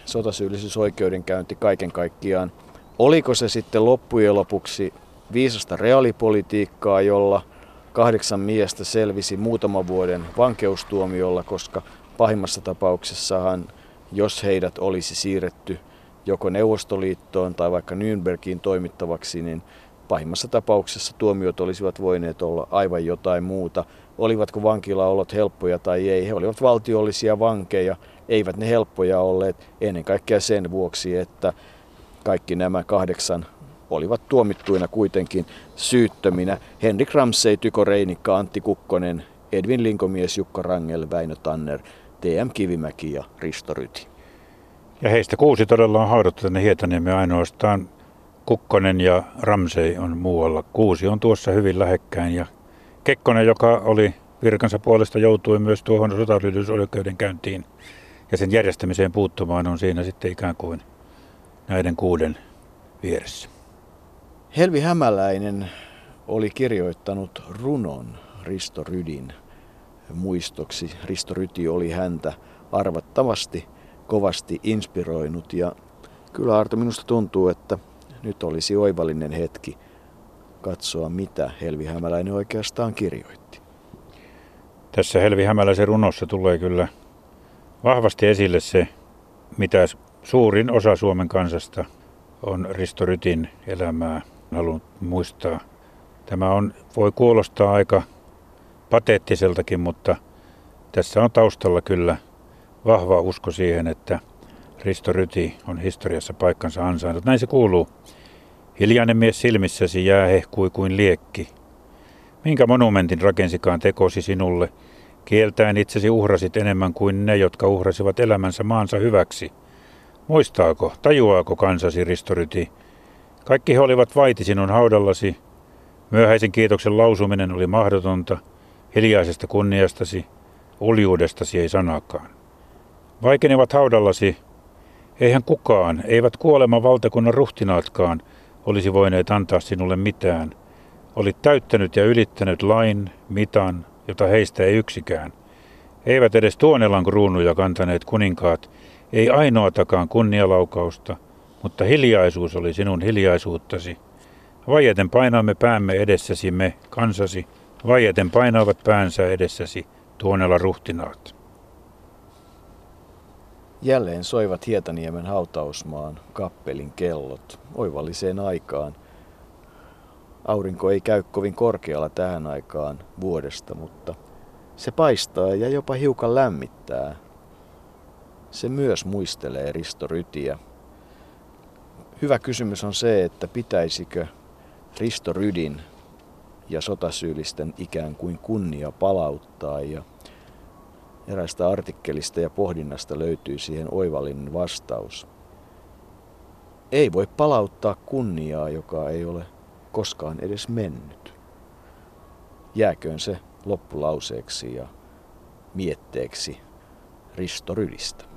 [SPEAKER 2] sotasyyllisyysoikeudenkäynti kaiken kaikkiaan Oliko se sitten loppujen lopuksi viisasta reaalipolitiikkaa, jolla kahdeksan miestä selvisi muutaman vuoden vankeustuomiolla, koska pahimmassa tapauksessahan, jos heidät olisi siirretty joko Neuvostoliittoon tai vaikka Nürnbergiin toimittavaksi, niin pahimmassa tapauksessa tuomiot olisivat voineet olla aivan jotain muuta. Olivatko vankilaolot helppoja tai ei, he olivat valtiollisia vankeja, eivät ne helppoja olleet ennen kaikkea sen vuoksi, että kaikki nämä kahdeksan olivat tuomittuina kuitenkin syyttöminä. Henrik Ramsey, Tyko Reinikka, Antti Kukkonen, Edvin Linkomies, Jukka Rangel, Väinö Tanner, TM Kivimäki ja Risto Ryti.
[SPEAKER 3] Ja heistä kuusi todella on haudattu tänne Hietaniemme ainoastaan. Kukkonen ja Ramsey on muualla. Kuusi on tuossa hyvin lähekkäin ja Kekkonen, joka oli virkansa puolesta, joutui myös tuohon käyntiin ja sen järjestämiseen puuttumaan on siinä sitten ikään kuin näiden kuuden vieressä.
[SPEAKER 2] Helvi Hämäläinen oli kirjoittanut runon Risto Rydin muistoksi. Risto Ryti oli häntä arvattavasti kovasti inspiroinut ja kyllä Arto minusta tuntuu, että nyt olisi oivallinen hetki katsoa, mitä Helvi Hämäläinen oikeastaan kirjoitti.
[SPEAKER 3] Tässä Helvi Hämäläisen runossa tulee kyllä vahvasti esille se, mitä suurin osa Suomen kansasta on Risto Rytin elämää halunnut muistaa. Tämä on, voi kuulostaa aika pateettiseltakin, mutta tässä on taustalla kyllä vahva usko siihen, että Risto Ryti on historiassa paikkansa ansainnut. Näin se kuuluu. Hiljainen mies silmissäsi jää hehkui kuin liekki. Minkä monumentin rakensikaan tekosi sinulle? Kieltäen itsesi uhrasit enemmän kuin ne, jotka uhrasivat elämänsä maansa hyväksi. Muistaako, tajuaako kansasi Ristoryti? Kaikki he olivat vaiti sinun haudallasi. Myöhäisen kiitoksen lausuminen oli mahdotonta. Hiljaisesta kunniastasi, uljuudestasi ei sanakaan. Vaikenivat haudallasi. Eihän kukaan, eivät kuoleman valtakunnan ruhtinaatkaan, olisi voineet antaa sinulle mitään. Olit täyttänyt ja ylittänyt lain, mitan, jota heistä ei yksikään. Eivät edes Tuonelan kruunuja kantaneet kuninkaat, ei ainoatakaan kunnialaukausta, mutta hiljaisuus oli sinun hiljaisuuttasi. Vajeten painaamme päämme edessäsi me, kansasi, vajeten painaavat päänsä edessäsi Tuonela ruhtinaat.
[SPEAKER 2] Jälleen soivat Hietaniemen hautausmaan kappelin kellot oivalliseen aikaan. Aurinko ei käy kovin korkealla tähän aikaan vuodesta, mutta se paistaa ja jopa hiukan lämmittää. Se myös muistelee Risto Rytiä. Hyvä kysymys on se, että pitäisikö Risto Rydin ja sotasyyllisten ikään kuin kunnia palauttaa ja erästä artikkelista ja pohdinnasta löytyy siihen oivallinen vastaus. Ei voi palauttaa kunniaa, joka ei ole koskaan edes mennyt. Jääköön se loppulauseeksi ja mietteeksi Risto Rydistä.